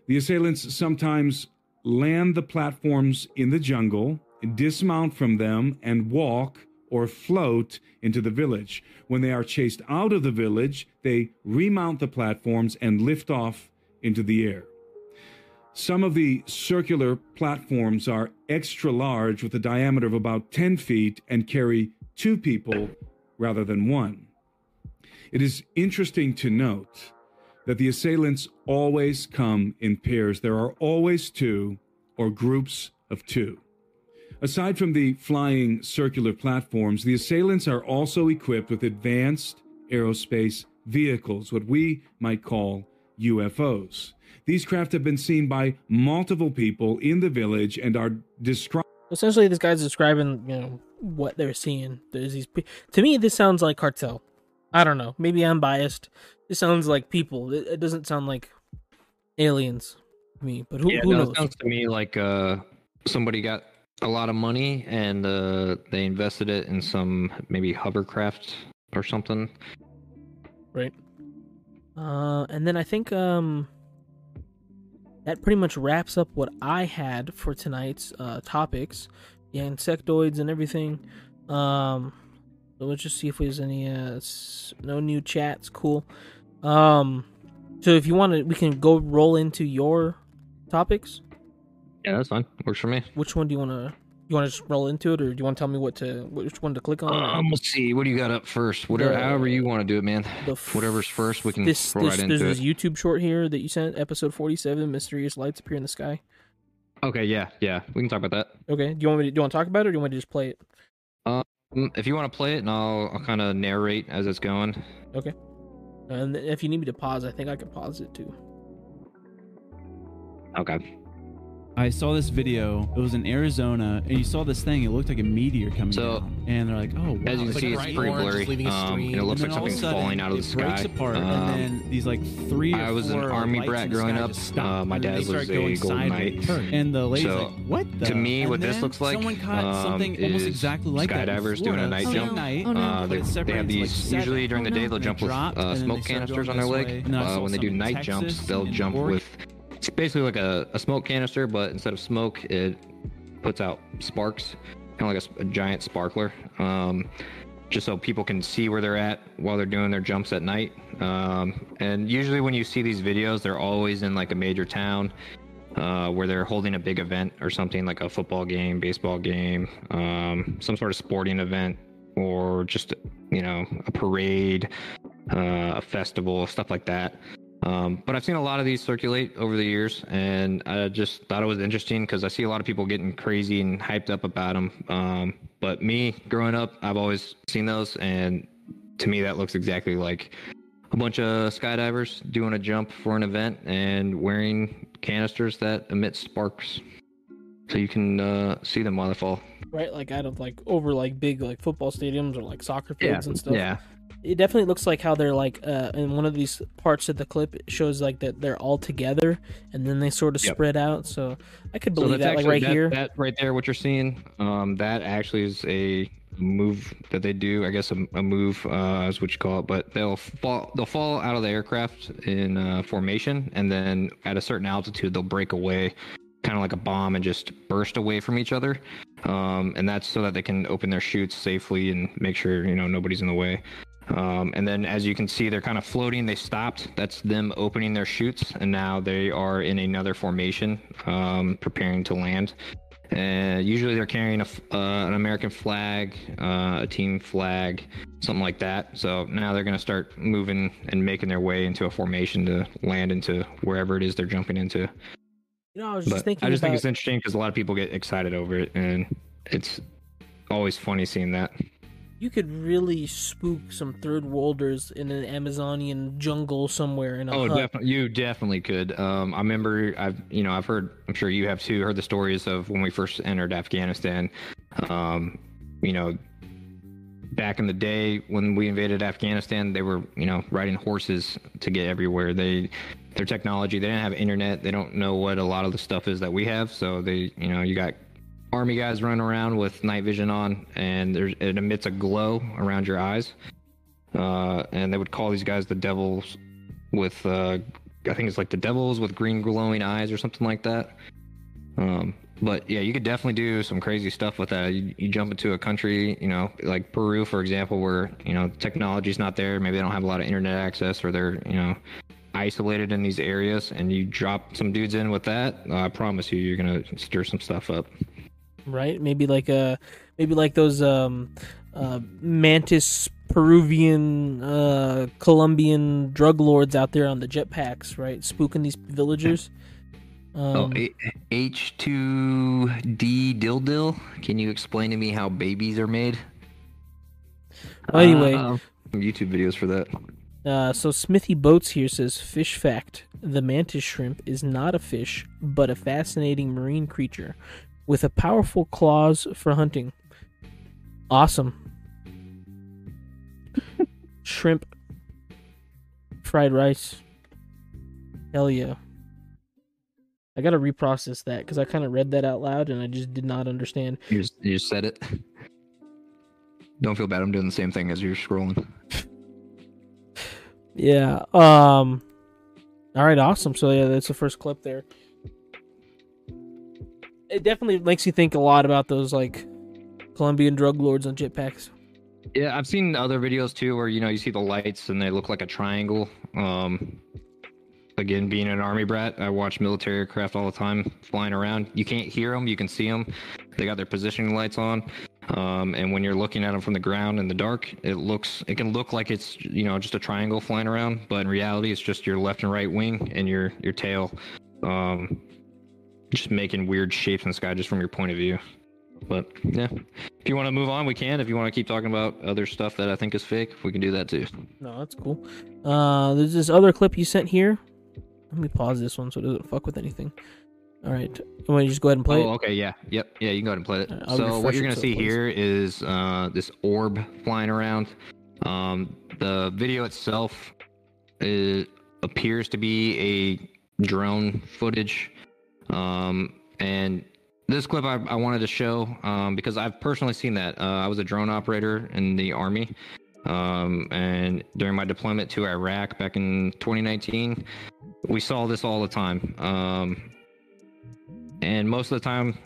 The assailants sometimes land the platforms in the jungle, dismount from them, and walk or float into the village. When they are chased out of the village, they remount the platforms and lift off into the air. Some of the circular platforms are extra large with a diameter of about 10 feet and carry two people rather than one. It is interesting to note that the assailants always come in pairs. There are always two or groups of two. Aside from the flying circular platforms, the assailants are also equipped with advanced aerospace vehicles, what we might call UFOs. These craft have been seen by multiple people in the village and are described Essentially, this guy's describing, you know, what they're seeing. There's these. pe- To me, this sounds like cartel. I don't know. Maybe I'm biased. This sounds like people. It, it doesn't sound like aliens to me. But who, yeah, who no, it knows? sounds to me like uh, somebody got a lot of money and uh, they invested it in some maybe hovercraft or something. Right. Uh, and then I think um that pretty much wraps up what I had for tonight's uh topics, the insectoids and everything. Um, so let's just see if there's any uh no new chats. Cool. Um, so if you want to, we can go roll into your topics. Yeah, that's fine. Works for me. Which one do you want to? You want to just roll into it, or do you want to tell me what to which one to click on? Um, let's see. What do you got up first? Whatever, The- however you want to do it, man. f- Whatever's first, we can this, roll this right into this it. YouTube short here that you sent, episode forty-seven. Mysterious lights appear in the sky. Okay, yeah, yeah. We can talk about that. Okay. Do you want me to do you want to talk about it or do you want me to just play it? Mm, If you want to play it, and I'll, I'll kind of narrate as it's going. Okay, and if you need me to pause, I think I can pause it too. Okay. I saw this video. It was in Arizona, and you saw this thing. It looked like a meteor coming So, down, and they're like, "Oh, wow. As you can Like see, it's pretty orange, blurry. just leaving a Um, and it looks and like then all of a something's sudden, falling out of the sky. it the breaks sky. apart, Um, and then these like three or I was an army brat growing up. Uh, my and then dad was a going Golden Knight. And the lady's So, like, "What?" The? to me, And what this looks like, someone caught um, something almost is exactly like that. in skydivers doing a Florida, night same jump. Night, Oh, no. Uh, they, they have into, like, these usually during the day they'll jump with dropped, uh, and then smoke canisters on their leg. way. And then I Uh, saw when they do night jumps, they'll jump Oregon. with it's basically like a, a smoke canister, but instead of smoke, it puts out sparks, kind of like a giant sparkler. Um, just so people can see where they're at while they're doing their jumps at night. Um, and usually, when you see these videos, they're always in like a major town uh, where they're holding a big event or something like a football game, baseball game, um, some sort of sporting event, or just you know a parade, uh, a festival, stuff like that. Um, but I've seen a lot of these circulate over the years, and I just thought it was interesting because I see a lot of people getting crazy and hyped up about them. Um, but me, growing up, I've always seen those, and to me, that looks exactly like a bunch of skydivers doing a jump for an event and wearing canisters that emit sparks, so you can uh, see them while they fall. right? Like out of like over like big like football stadiums or like soccer fields and stuff. Yeah. It definitely looks like how they're like uh in one of these parts of the clip it shows like that they're all together and then they sort of Yep. spread out. So I could believe that's that like right that, here. That right there, what you're seeing, um, that actually is a move that they do. I guess a, a move uh, is what you call it. But they'll fall, they'll fall out of the aircraft in uh, formation, and then at a certain altitude, they'll break away, kind of like a bomb, and just burst away from each other. Um, and that's so that they can open their chutes safely and make sure you know nobody's in the way. Um, and then, as you can see, they're kind of floating. They stopped. That's them opening their chutes, and now they are in another formation, um, preparing to land. And usually, they're carrying a, uh, an American flag, uh, a team flag, something like that. So now they're going to start moving and making their way into a formation to land into wherever it is they're jumping into. you know, I was just thinking I just about think it's interesting because a lot of people get excited over it, and it's always funny seeing that. You could really spook some third worlders in an Amazonian jungle somewhere in a Oh, definitely. You definitely could. Um, I remember. I've you know I've heard. I'm sure you have too. Heard the stories of when we first entered Afghanistan. Um, you know, back in the day when we invaded Afghanistan, they were you know riding horses to get everywhere. They their technology. They didn't have internet. They don't know what a lot of the stuff is that we have. So they you know you got army guys running around with night vision on, and there's it emits a glow around your eyes. Uh, and they would call these guys the devils with uh, I think it's like the devils with green glowing eyes or something like that. Um, but yeah, you could definitely do some crazy stuff with that. You, you jump into a country, you know, like Peru, for example, where you know technology's not there. Maybe they don't have a lot of internet access, or they're you know isolated in these areas, and you drop some dudes in with that. I promise you, you're gonna stir some stuff up. Right? Maybe like uh maybe like those um uh mantis Peruvian uh Colombian drug lords out there on the jetpacks, right? Spooking these villagers. oh, Um, H two D Dildil. Can you explain to me how babies are made? Anyway. Uh, YouTube videos for that. Uh, so Smithy Boats here says, "Fish fact: The mantis shrimp is not a fish, but a fascinating marine creature with a powerful claws for hunting. Awesome. shrimp, fried rice. Hell yeah. I gotta reprocess that because I kind of read that out loud and I just did not understand. You just, you just said it. Don't feel bad. I'm doing the same thing as you're scrolling. Yeah. Um. All right. Awesome. So yeah, that's the first clip there. It definitely makes you think a lot about those like Colombian drug lords on jetpacks. Yeah, I've seen other videos too where you know you see the lights and they look like a triangle. Um, again, being an army brat, I watch military aircraft all the time flying around. You can't hear them, you can see them. They got their positioning lights on. Um, and when you're looking at them from the ground in the dark, it looks it can look like it's you know just a triangle flying around, but in reality, it's just your left and right wing and your your tail, um, just making weird shapes in the sky just from your point of view. But yeah, if you want to move on, we can. If you want to keep talking about other stuff that I think is fake, we can do that too. No, that's cool. Uh, there's this other clip you sent here. Let me pause this one so it doesn't fuck with anything. All right. You want to just go ahead and play oh, it? okay, yeah, yep, yeah. You can go ahead and play it. Uh, I'll so what you're gonna so see here is uh, this orb flying around. Um, the video itself is, appears to be a drone footage, um, and this clip I, I wanted to show um, because I've personally seen that. Uh, I was a drone operator in the army, um, and during my deployment to Iraq back in 2019, we saw this all the time. Um, and most of the time,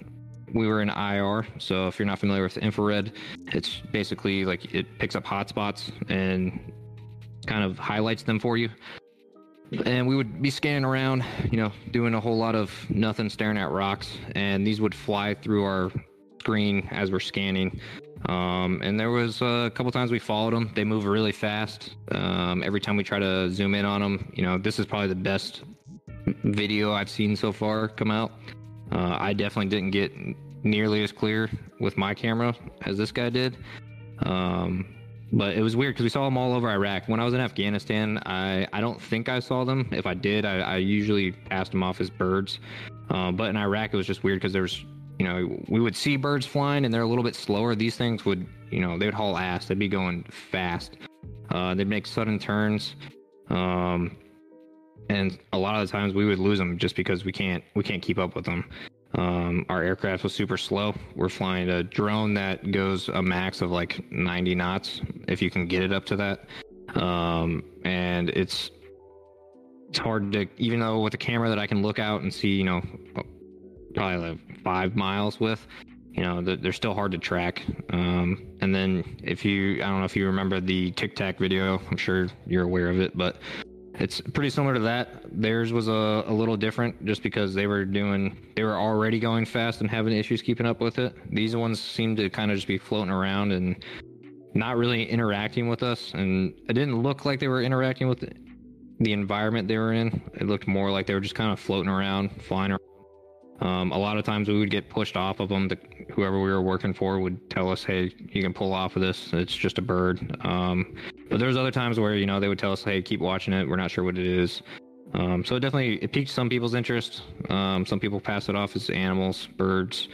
we were in IR. So if you're not familiar with infrared, it's basically like it picks up hotspots and kind of highlights them for you. And we would be scanning around, you know, doing a whole lot of nothing, staring at rocks, and these would fly through our screen as we're scanning. Um, and there was a couple times we followed them. They move really fast. Um, every time we try to zoom in on them, you know, this is probably the best video I've seen so far come out. Uh, I definitely didn't get nearly as clear with my camera as this guy did. Um, but it was weird because we saw them all over Iraq. When I was in Afghanistan, I, I don't think I saw them. If I did, I, I usually passed them off as birds. Uh, but in Iraq, it was just weird because there was, you know, we would see birds flying and they're a little bit slower. These things would, you know, they would haul ass. They'd be going fast. Uh, they'd make sudden turns. Um, and a lot of the times we would lose them just because we can't we can't keep up with them. Um, our aircraft was super slow. We're flying a drone that goes a max of like 90 knots if you can get it up to that. Um, and it's it's hard to even though with a camera that I can look out and see, you know, probably like five miles with, you know, they're, still hard to track. Um, and then if you, I don't know if you remember the Tic Tac video, I'm sure you're aware of it, but it's pretty similar to that. Theirs was a, a little different just because they were doing, they were already going fast and having issues keeping up with it. These ones seem to kind of just be floating around and not really interacting with us. And it didn't look like they were interacting with the, environment they were in. It looked more like they were just kind of floating around, flying around. Um, a lot of times we would get pushed off of them. The, whoever we were working for would tell us, "Hey, you can pull off of this. It's just a bird." Um, but there's other times where you know they would tell us, "Hey, keep watching it. We're not sure what it is." Um, so it definitely it piqued some people's interest. Um, some people pass it off as animals, birds.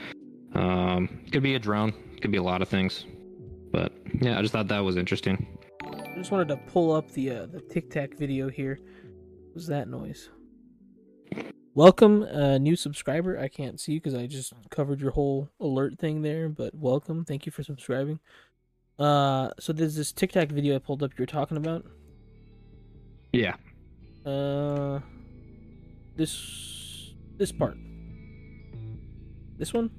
Um, could be a drone. Could be a lot of things. But yeah, I just thought that was interesting. I just wanted to pull up the uh, the Tic Tac video here. What was that noise? Welcome, uh, new subscriber. I can't see you because I just covered your whole alert thing there, but welcome. Thank you for subscribing. Uh, so there's this Tic Tac video I pulled up. You're talking about. Yeah. Uh, this this part. This one,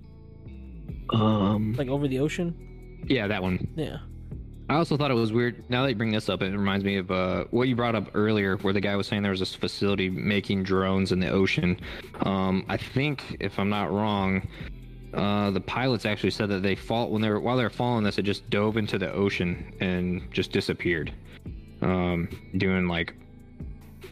Um. like over the ocean. Yeah, that one. Yeah. I also thought it was weird. Now that you bring this up, it reminds me of uh, what you brought up earlier, where the guy was saying there was this facility making drones in the ocean. Um, I think, if I'm not wrong, uh, the pilots actually said that they fall when they were while they were following this, it just dove into the ocean and just disappeared, um, doing like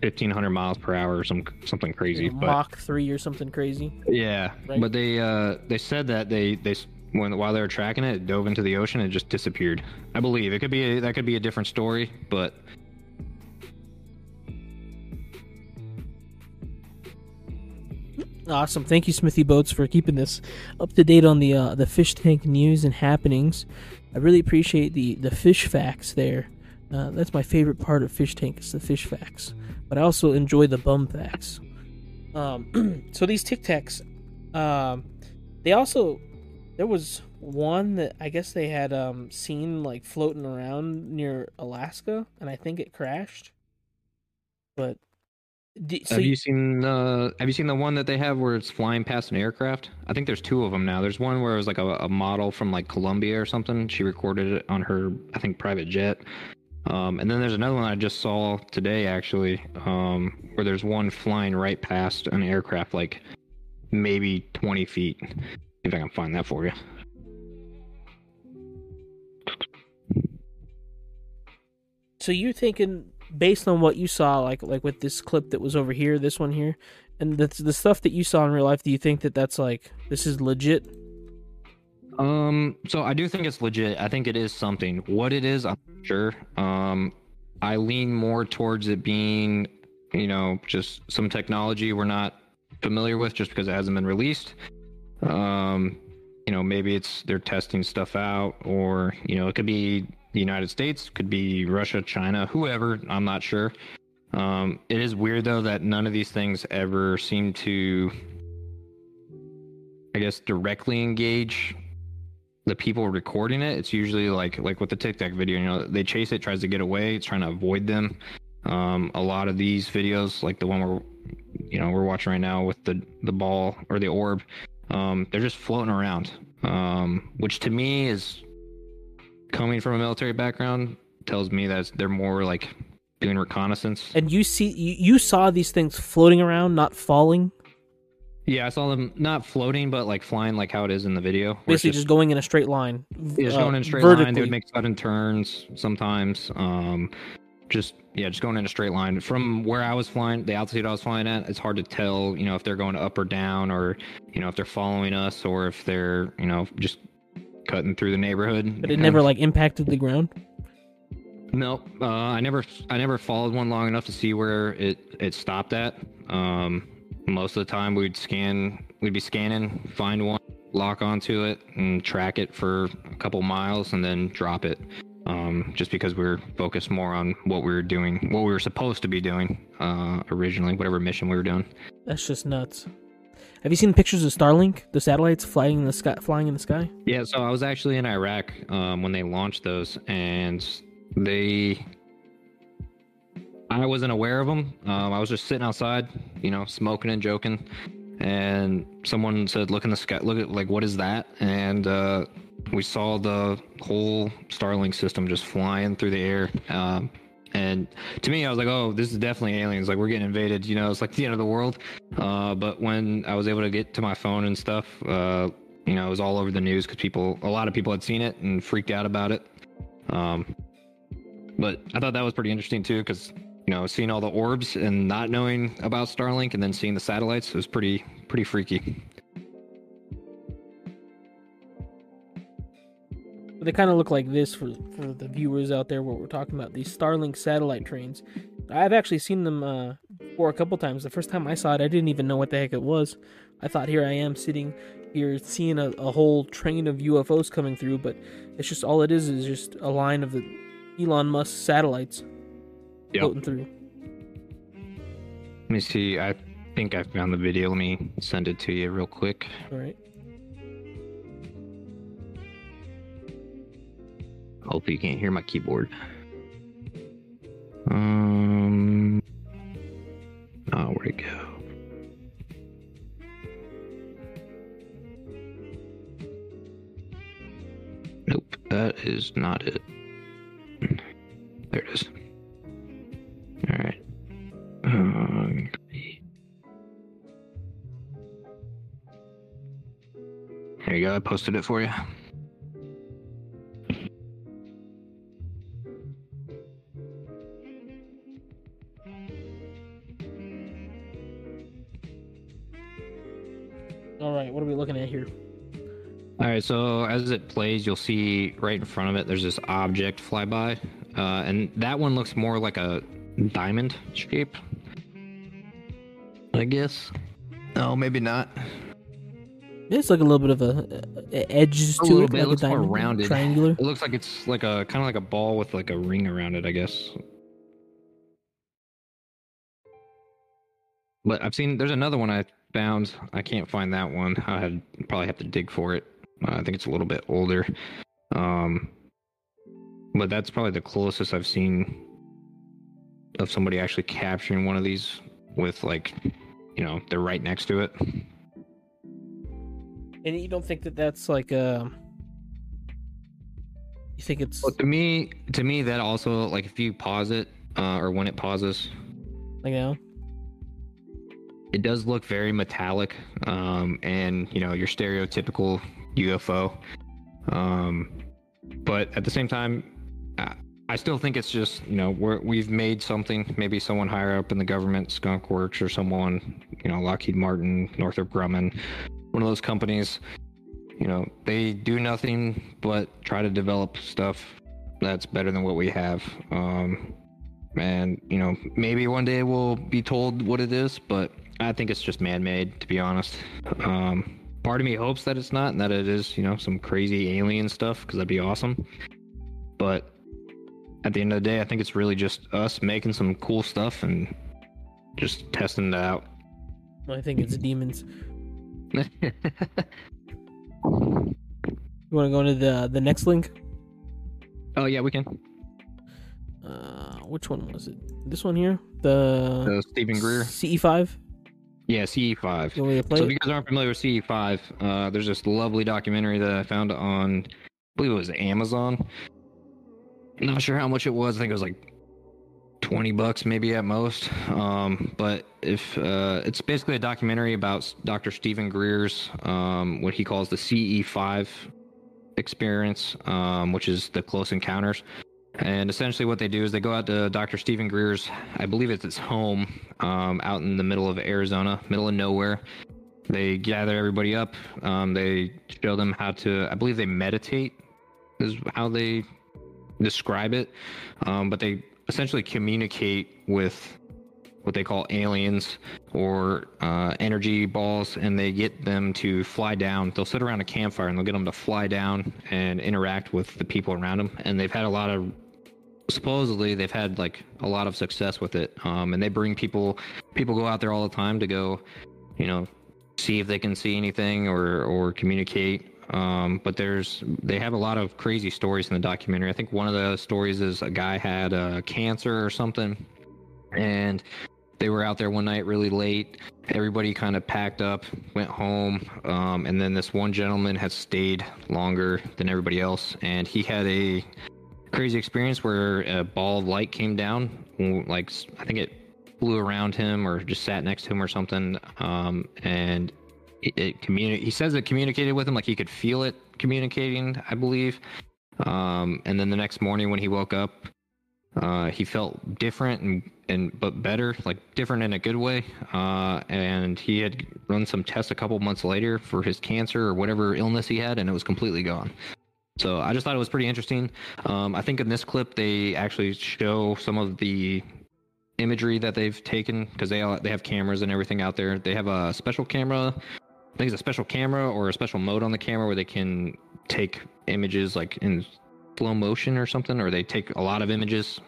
1500 miles per hour or some something crazy. but Mach three or something crazy. yeah, Right. but they uh, they said that they they when while they were tracking it, it dove into the ocean and just disappeared. I believe it could be a, that could be a different story, but Awesome. Thank you, Smithy Boats, for keeping this up to date on the uh, the fish tank news and happenings. I really appreciate the the fish facts there. Uh, that's my favorite part of fish tank is the fish facts, but I also enjoy the bum facts. Um, so these Tic Tacs, um, they also there was one that I guess they had um, seen like floating around near Alaska, and I think it crashed. But d- so have you- you seen uh have you seen the one that they have where it's flying past an aircraft? I think there's two of them now. There's one where it was like a, a model from like Colombia or something. She recorded it on her I think private jet. Um, and then there's another one I just saw today actually, um, where there's one flying right past an aircraft, like maybe 20 feet. If I can find that for you. So you're thinking, based on what you saw, like like with this clip that was over here, this one here, and the the stuff that you saw in real life, do you think that that's like this is legit? Um, so I do think it's legit. I think it is something. What it is, I'm not sure. Um, I lean more towards it being, you know, just some technology we're not familiar with just because it hasn't been released. Um, you know, maybe it's they're testing stuff out, or you know, it could be the United States, could be Russia, China, whoever. I'm not sure. Um, it is weird though that none of these things ever seem to, I guess, directly engage the people recording it. It's usually like like with the Tic Tac video, you know, they chase it, tries to get away, it's trying to avoid them. Um, a lot of these videos, like the one we're, you know, we're watching right now with the the ball or the orb, um, they're just floating around, um, which to me is coming from a military background tells me that they're more like doing reconnaissance. And you see, you, you saw these things floating around, not falling. Yeah, I saw them not floating, but like flying, like how it is in the video. Basically, just, going in a straight line. Yeah, just uh, going in a straight line. They would make sudden turns sometimes. Um, just yeah, just going in a straight line. From where I was flying, the altitude I was flying at, it's hard to tell, you know, if they're going up or down, or you know, if they're following us, or if they're, you know, just cutting through the neighborhood. But it you never like impacted the ground. No, Uh, I never, I never followed one long enough to see where it it stopped at. Um, most of the time, we'd scan, we'd be scanning, find one, lock onto it, and track it for a couple miles, and then drop it. Um, just because we are focused more on what we were doing, what we were supposed to be doing uh, originally, whatever mission we were doing. That's just nuts. Have you seen pictures of Starlink, the satellites flying in the sky? Flying in the sky. Yeah, so I was actually in Iraq um, when they launched those, and they. I wasn't aware of them. Um, I was just sitting outside, you know, smoking and joking, and someone said, "Look in the sky. Look at like what is that?" And uh, we saw the whole Starlink system just flying through the air. Um, and to me, I was like, "Oh, this is definitely aliens. Like we're getting invaded. You know, it's like the end of the world." Uh, but when I was able to get to my phone and stuff, uh, you know, it was all over the news because people, a lot of people had seen it and freaked out about it. Um, but I thought that was pretty interesting too because you know, seeing all the orbs and not knowing about Starlink and then seeing the satellites it was pretty pretty freaky. But they kind of look like this for for the viewers out there. What we're talking about these Starlink satellite trains. I've actually seen them uh, for a couple times. The first time I saw it, I didn't even know what the heck it was. I thought here I am sitting here seeing a, a whole train of UFOs coming through, but it's just all it is is just a line of the Elon Musk satellites Yep. floating through. Let me see. I think I found the video. Let me send it to you real quick. All right. Hopefully you can't hear my keyboard. Um. Oh, where'd it go? Nope, that is not it. There it is. All right. Um, there you go. I posted it for you. Right, so as it plays, you'll see right in front of it, there's this object fly by, uh, and that one looks more like a diamond shape. I guess. No, maybe not. It's like a little bit of a, a edges A to little it, bit. It looks a more rounded. triangular. It looks like it's like a kind of like a ball with like a ring around it, I guess. But I've seen there's another one I found. I can't find that one. I had probably have to dig for it. Uh, I think it's a little bit older. Um, but that's probably the closest I've seen of somebody actually capturing one of these with like, you know, they're right next to it. And you don't think that that's like a. You think it's Well, to me, to me, that also like if you pause it uh, or when it pauses, like know? it does look very metallic um, and you know your stereotypical UFO. Um, but at the same time, I, still think it's just you know we're, we've made something. Maybe someone higher up in the government, Skunk Works, or someone you know Lockheed Martin, Northrop Grumman, one of those companies. You know they do nothing but try to develop stuff that's better than what we have. Um, and you know maybe one day we'll be told what it is, but I think it's just man-made to be honest. Um, part of me hopes that it's not, and that it is you know some crazy alien stuff because that'd be awesome. But at the end of the day, I think it's really just us making some cool stuff and just testing it out. I think it's demons. You want to go into the the next link? oh yeah, we can. Uh, which one was it? This one here, the Uh, Stephen Greer. CE five. Yeah, CE5. You want me to play? So if you guys aren't familiar with CE5, uh, there's this lovely documentary that I found on, I believe it was Amazon. Not sure how much it was. I think it was like 20 bucks maybe at most. Um, but if uh, it's basically a documentary about Dr. Stephen Greer's um, what he calls the CE5 experience, um, which is the close encounters. And essentially, what they do is they go out to Dr. Stephen Greer's, I believe it's his home, um, out in the middle of Arizona, middle of nowhere. They gather everybody up. Um, they show them how to, I believe they meditate, is how they describe it. Um, but they essentially communicate with what they call aliens or uh, energy balls, and they get them to fly down. They'll sit around a campfire and they'll get them to fly down and interact with the people around them. And they've had a lot of supposedly they've had like a lot of success with it um, and they bring people people go out there all the time to go you know see if they can see anything or or communicate um, but there's they have a lot of crazy stories in the documentary. I think one of the stories is a guy had uh, cancer or something and they were out there one night really late. Everybody kind of packed up went home um, and then this one gentleman had stayed longer than everybody else and he had a crazy experience where a ball of light came down like i think it flew around him or just sat next to him or something um, and it, it communi- he says it communicated with him like he could feel it communicating i believe. Um, and then the next morning when he woke up uh, he felt different and, and but better like different in a good way uh, and he had run some tests a couple months later for his cancer or whatever illness he had and it was completely gone so I just thought it was pretty interesting. Um, I think in this clip they actually show some of the imagery that they've taken because they all, they have cameras and everything out there. They have a special camera. I think it's a special camera or a special mode on the camera where they can take images like in slow motion or something, or they take a lot of images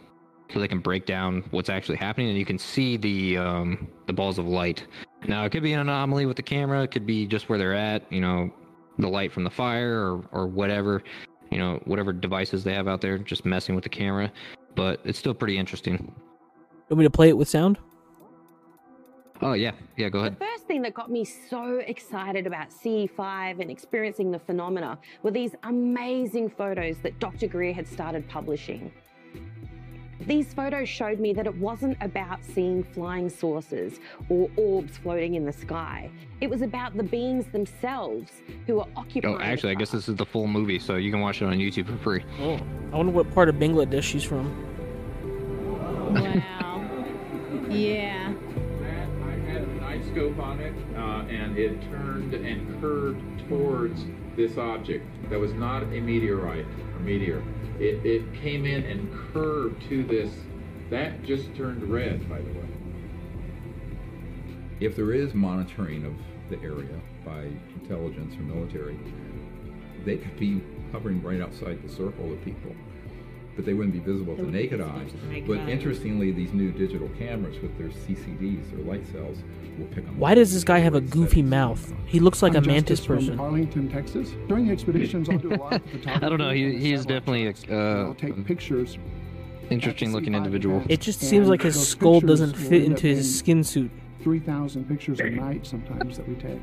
so they can break down what's actually happening and you can see the um, the balls of light. Now it could be an anomaly with the camera. It could be just where they're at. You know, the light from the fire or, or whatever, you know, whatever devices they have out there, just messing with the camera. But it's still pretty interesting. Want me to play it with sound? Oh yeah, yeah. Go ahead. The ahead. first thing that got me so excited about CE5 and experiencing the phenomena were these amazing photos that Dr. Greer had started publishing. These photos showed me that it wasn't about seeing flying saucers or orbs floating in the sky. It was about the beings themselves who were occupying. Oh, actually, I guess this is the full movie, so you can watch it on YouTube for free. Oh, I wonder what part of Bangladesh she's from. Wow. yeah. I had a night scope on it, uh, and it turned and curved towards this object that was not a meteorite or meteor. It, it came in and curved to this. That just turned red, by the way. if there is monitoring of the area by intelligence or military, they could be hovering right outside the circle of people, but they wouldn't be visible to the naked eye. But interestingly, these new digital cameras with their CCDs or light cells will pick up. Why does this guy have a goofy mouth? He looks like a I'm mantis from person. Arlington, Texas. During the expeditions, I'll do a lot of photography. I don't know. He, he is definitely shots. a uh, I'll take pictures. interesting looking individual. It just seems like his skull doesn't fit into his skin suit. 3,000 pictures a night sometimes that we take.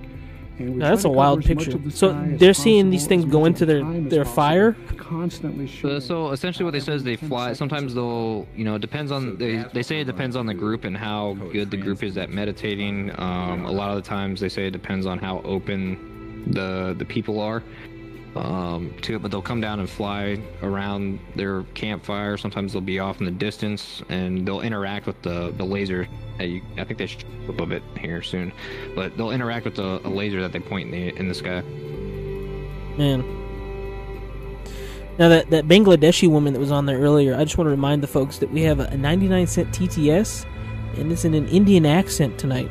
And we Now, that's a wild cover as much picture. the So they're seeing these things go into their- their fire? Constantly shooting. so essentially, what they say is they fly. Sometimes they'll, you know, it depends on. They, they say it depends on the group and how good the group is at meditating. Um, a lot of the times they say it depends on how open the the people are um, to it. But they'll come down and fly around their campfire. Sometimes they'll be off in the distance and they'll interact with the the laser. I think they should flip a bit here soon, but they'll interact with the a laser that they point in the in the sky. Man. Now that that Bangladeshi woman that was on there earlier, I just want to remind the folks that we have a 99 cent TTS, and it's in an Indian accent tonight.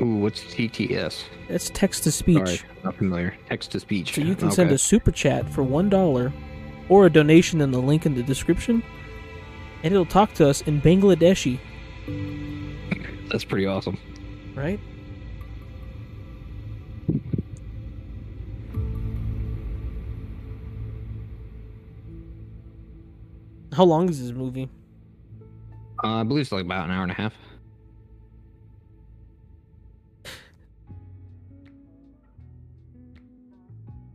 Ooh, what's TTS? That's text to speech. Sorry, not familiar. Text to speech. So you can send a super chat for one dollar, or a donation in the link in the description, and it'll talk to us in Bangladeshi, That's pretty awesome. right? How long is this movie? Uh, I believe it's like about an hour and a half.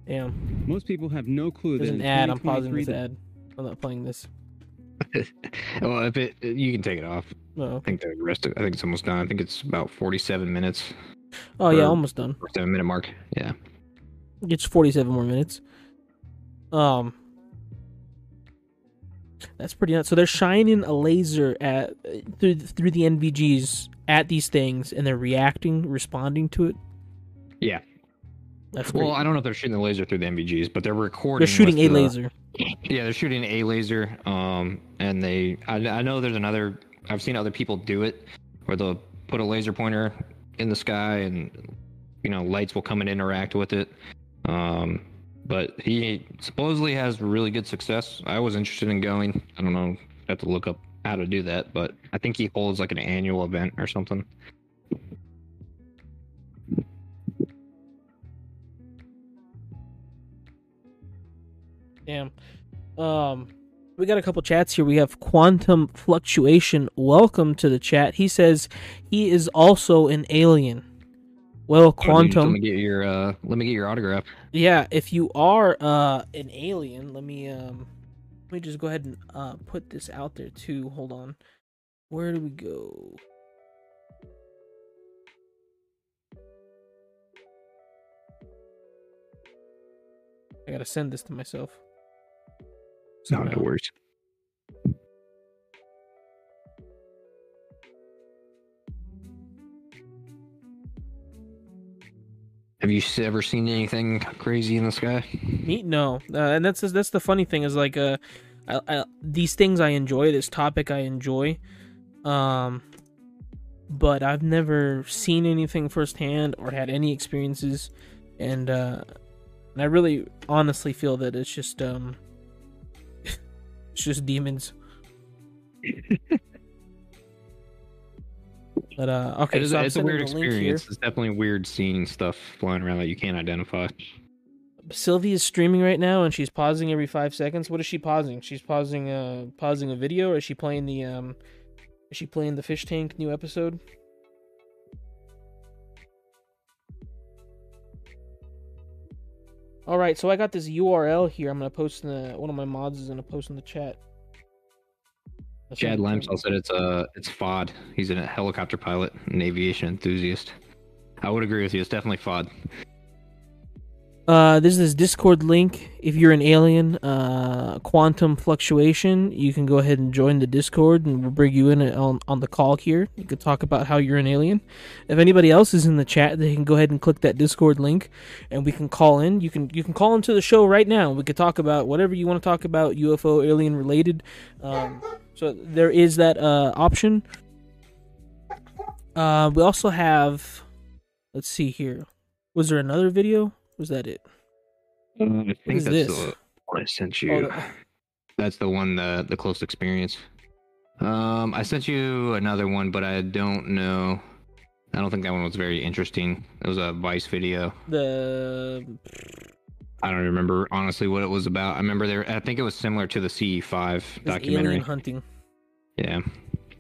Damn. Most people have no clue There's that an ad. I'm pausing this ad. I'm not playing this. well, if it, you can take it off. Oh, I think the rest. Of, I think it's almost done. I think it's about forty-seven minutes. Oh yeah, almost done. Seven minute mark. Yeah. It's 47 more minutes. Um, that's pretty nuts. So they're shining a laser at through through the NVGs at these things, and they're reacting, responding to it. Yeah. That's Well, great. I don't know if they're shooting the laser through the NVGs, but they're recording. They're shooting a the- laser. Yeah, they're shooting a laser. Um, and they, I, I know there's another. I've seen other people do it, where they'll put a laser pointer in the sky, and you know, lights will come and interact with it. Um, but he supposedly has really good success. I was interested in going. I don't know. I have to look up how to do that, but I think he holds like an annual event or something. Damn. Um, we got a couple chats here. We have Quantum Fluctuation. Welcome to the chat. He says he is also an alien. Well, Let Quantum. me get your uh, let me get your autograph. Yeah, if you are uh an alien, let me um let me just go ahead and uh put this out there too. Hold on. Where do we go? I gotta send this to myself. No, no Somehow. worries. Have you ever seen anything crazy in the sky? Me no, uh, and that's that's the funny thing is like uh, I, I, these things I enjoy. This topic I enjoy, um, but I've never seen anything firsthand or had any experiences, and uh, and I really honestly feel that it's just um, it's just demons. but uh, okay, it is, so it's a weird experience. It's definitely weird seeing stuff flying around that you can't identify. Sylvie is streaming right now and she's pausing every five seconds. What is she pausing? She's pausing uh pausing a video or is she playing the um is she playing the fish tank new episode? Alright, so I got this URL here. I'm gonna post in the one of my mods is gonna post in the chat. That's Chad not- said it's uh it's FOD. He's a helicopter pilot, an aviation enthusiast. I would agree with you. It's definitely FOD. Uh, there's this Discord link. If you're an alien, uh, quantum fluctuation, you can go ahead and join the Discord, and we'll bring you in on on the call here. You can talk about how you're an alien. If anybody else is in the chat, they can go ahead and click that Discord link, and we can call in. You can you can call into the show right now. We could talk about whatever you want to talk about, UFO, alien related. Um, so there is that uh option. Uh, we also have. Let's see here. Was there another video? Was that it? I think that's this? the one I sent Oh, you. that- That's the one the the close experience. Um, I sent you another one, but I don't know. I don't think that one was very interesting. It was a Vice video. the I don't remember honestly what it was about. I remember there. I think it was similar to the CE5 this documentary. alien hunting. Yeah.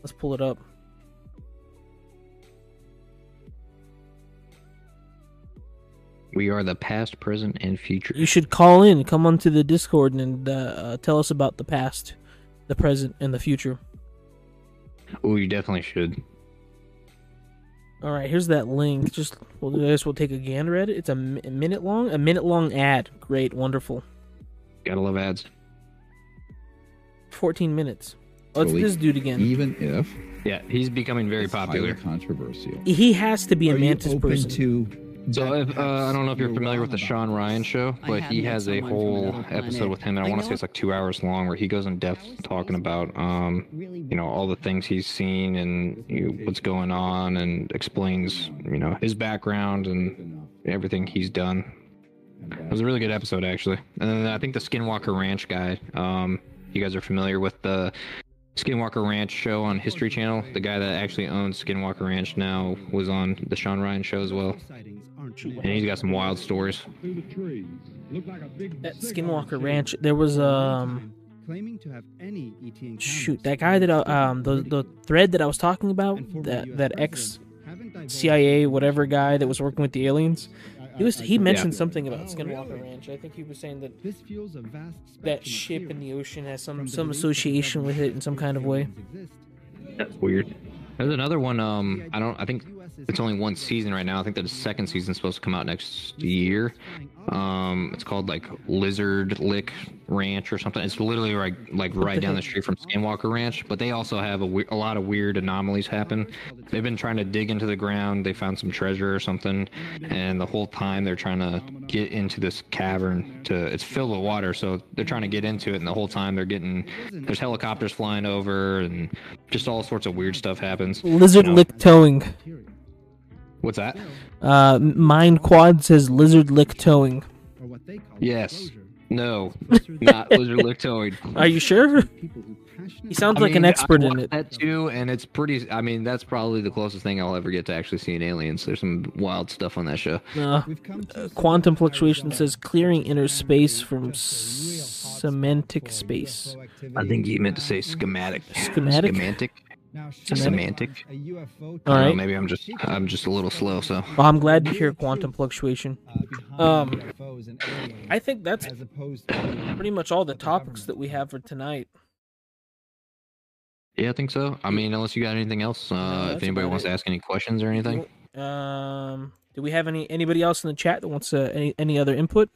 Let's pull it up. We are the past, present, and future. You should call in, come onto the Discord, and uh, uh, tell us about the past, the present, and the future. Oh, you definitely should. All right, here's that link. Just well, I guess we'll take a gander at it. It's a, mi- a minute long, a minute long ad. Great, wonderful. Gotta love ads. 14 minutes. What's Really, this dude again? Even if Yeah, he's becoming very it's popular. highly controversial. He has to be a Are you mantis open person. to So if, uh, I don't know if you're familiar with the Shawn Ryan show, but he has a whole episode with him, and I want to say it's like two hours long, where he goes in depth talking about, um, you know, all the things he's seen and you know, what's going on, and explains, you know, his background and everything he's done. It was a really good episode, actually. And then I think the Skinwalker Ranch guy, um, you guys are familiar with the Skinwalker Ranch show on History Channel. The guy that actually owns Skinwalker Ranch now was on the Shawn Ryan show as well. And he's got some wild stories. At Skinwalker Ranch, there was um claiming to have any ET shoot that guy that I, um the the thread that I was talking about that that ex CIA whatever guy that was working with the aliens. He was he mentioned something about Skinwalker Ranch. I think he was saying that This fuels a vast that ship in the ocean has some some association with it in some kind of way. That's weird. There's another one. Um, I don't. I think it's only one season right now. I think that the second season's supposed to come out next year. Um, it's called like Lizard Lick Ranch or something. It's literally right, like right down the street from Skinwalker Ranch. But they also have a, we- a lot of weird anomalies happen. They've been trying to dig into the ground. They found some treasure or something, and the whole time they're trying to get into this cavern. To it's filled with water, so they're trying to get into it, and the whole time they're getting there's helicopters flying over, and just all sorts of weird stuff happens. Lizard You know, lick towing. What's that? Uh, Mind Quad says lizard lick towing. Yes. No. Not lizard lick towing. Are you sure? He sounds I like an expert I in it. That too, and it's pretty. I mean, that's probably the closest thing I'll ever get to actually seeing aliens. There's some wild stuff on that show. Uh, uh, quantum fluctuation says clearing inner space from s- semantic space. I think he meant to say schematic. Schematic? Semantic. Semantic? Semantic. All I don't know, maybe I'm just I'm just a little slow. So Well, I'm glad to hear quantum fluctuation. Um, I think that's pretty much all the topics that we have for tonight. yeah, I think so. I mean, unless you got anything else, uh, that's if anybody wants it. to ask any questions or anything. Um, do we have any anybody else in the chat that wants uh, any any other input?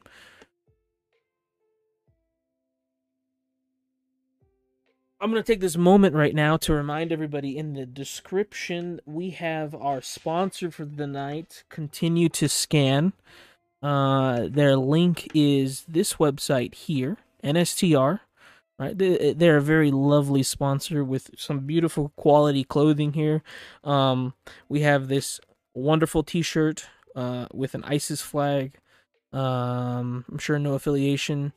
I'm going to take this moment right now to remind everybody in the description we have our sponsor for the night, Continue to Scan. Uh, their link is this website here, NSTR. Right, They- they're a very lovely sponsor with some beautiful quality clothing here. Um, we have this wonderful T-shirt uh, with an ISIS flag. Um, I'm sure no affiliation.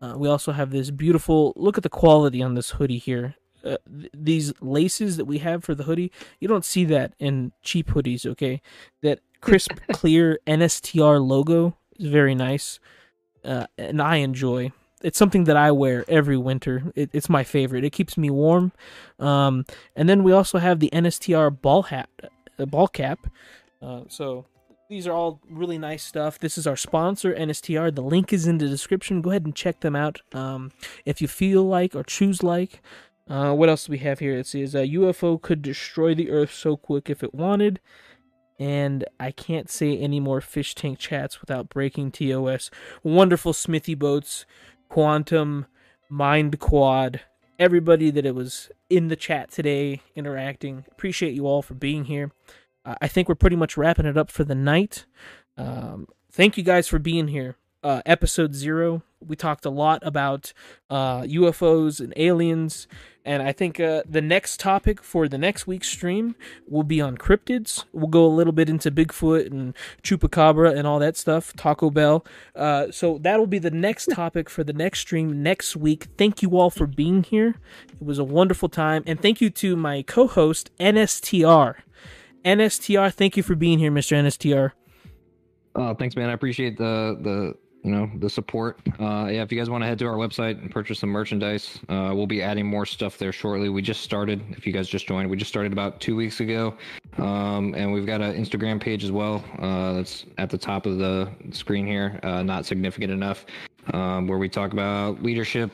Uh, we also have this beautiful. Look at the quality on this hoodie here. Uh, th- these laces that we have for the hoodie, you don't see that in cheap hoodies. Okay, that crisp, clear NSTR logo is very nice, uh, and I enjoy. It's something that I wear every winter. It, it's my favorite. It keeps me warm. Um, and then we also have the NSTR ball hat, the ball cap. Uh, so these are all really nice stuff. This is our sponsor, NSTR. The link is in the description. Go ahead and check them out um, if you feel like or choose like. Uh, what else do we have here? It says a UFO could destroy the Earth so quick if it wanted. And I can't say any more fish tank chats without breaking TOS. Wonderful Smithy boats, Quantum, Mind Quad, everybody that it was in the chat today interacting. Appreciate you all for being here. I think we're pretty much wrapping it up for the night. Um, thank you guys for being here. Uh, episode zero, we talked a lot about uh, UFOs and aliens, and I think uh, the next topic for the next week's stream will be on cryptids. We'll go a little bit into Bigfoot and Chupacabra and all that stuff, Taco Bell. Uh, so that'll be the next topic for the next stream next week. Thank you all for being here. It was a wonderful time, and thank you to my co-host NSTR. NSTR, thank you for being here, Mr. NSTR. Oh, thanks, man. I appreciate the the you know the support. Uh, yeah, if you guys want to head to our website and purchase some merchandise, uh, we'll be adding more stuff there shortly. We just started. If you guys just joined, we just started about two weeks ago, um, and we've got an Instagram page as well. Uh, that's at the top of the screen here. Uh, not significant enough, um, where we talk about leadership.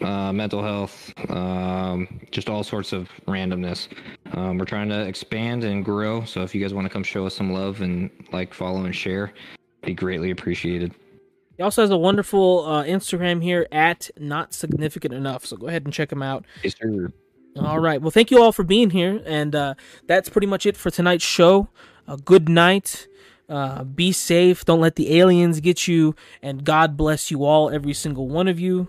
Uh, mental health, um, just all sorts of randomness. Um, we're trying to expand and grow. So if you guys want to come show us some love and like, follow, and share, be greatly appreciated. He also has a wonderful uh, Instagram here at Not Significant Enough. So go ahead and check him out. Yes, sir. All right. Well, thank you all for being here, and uh, that's pretty much it for tonight's show. A good night. Uh, be safe. Don't let the aliens get you. And God bless you all, every single one of you.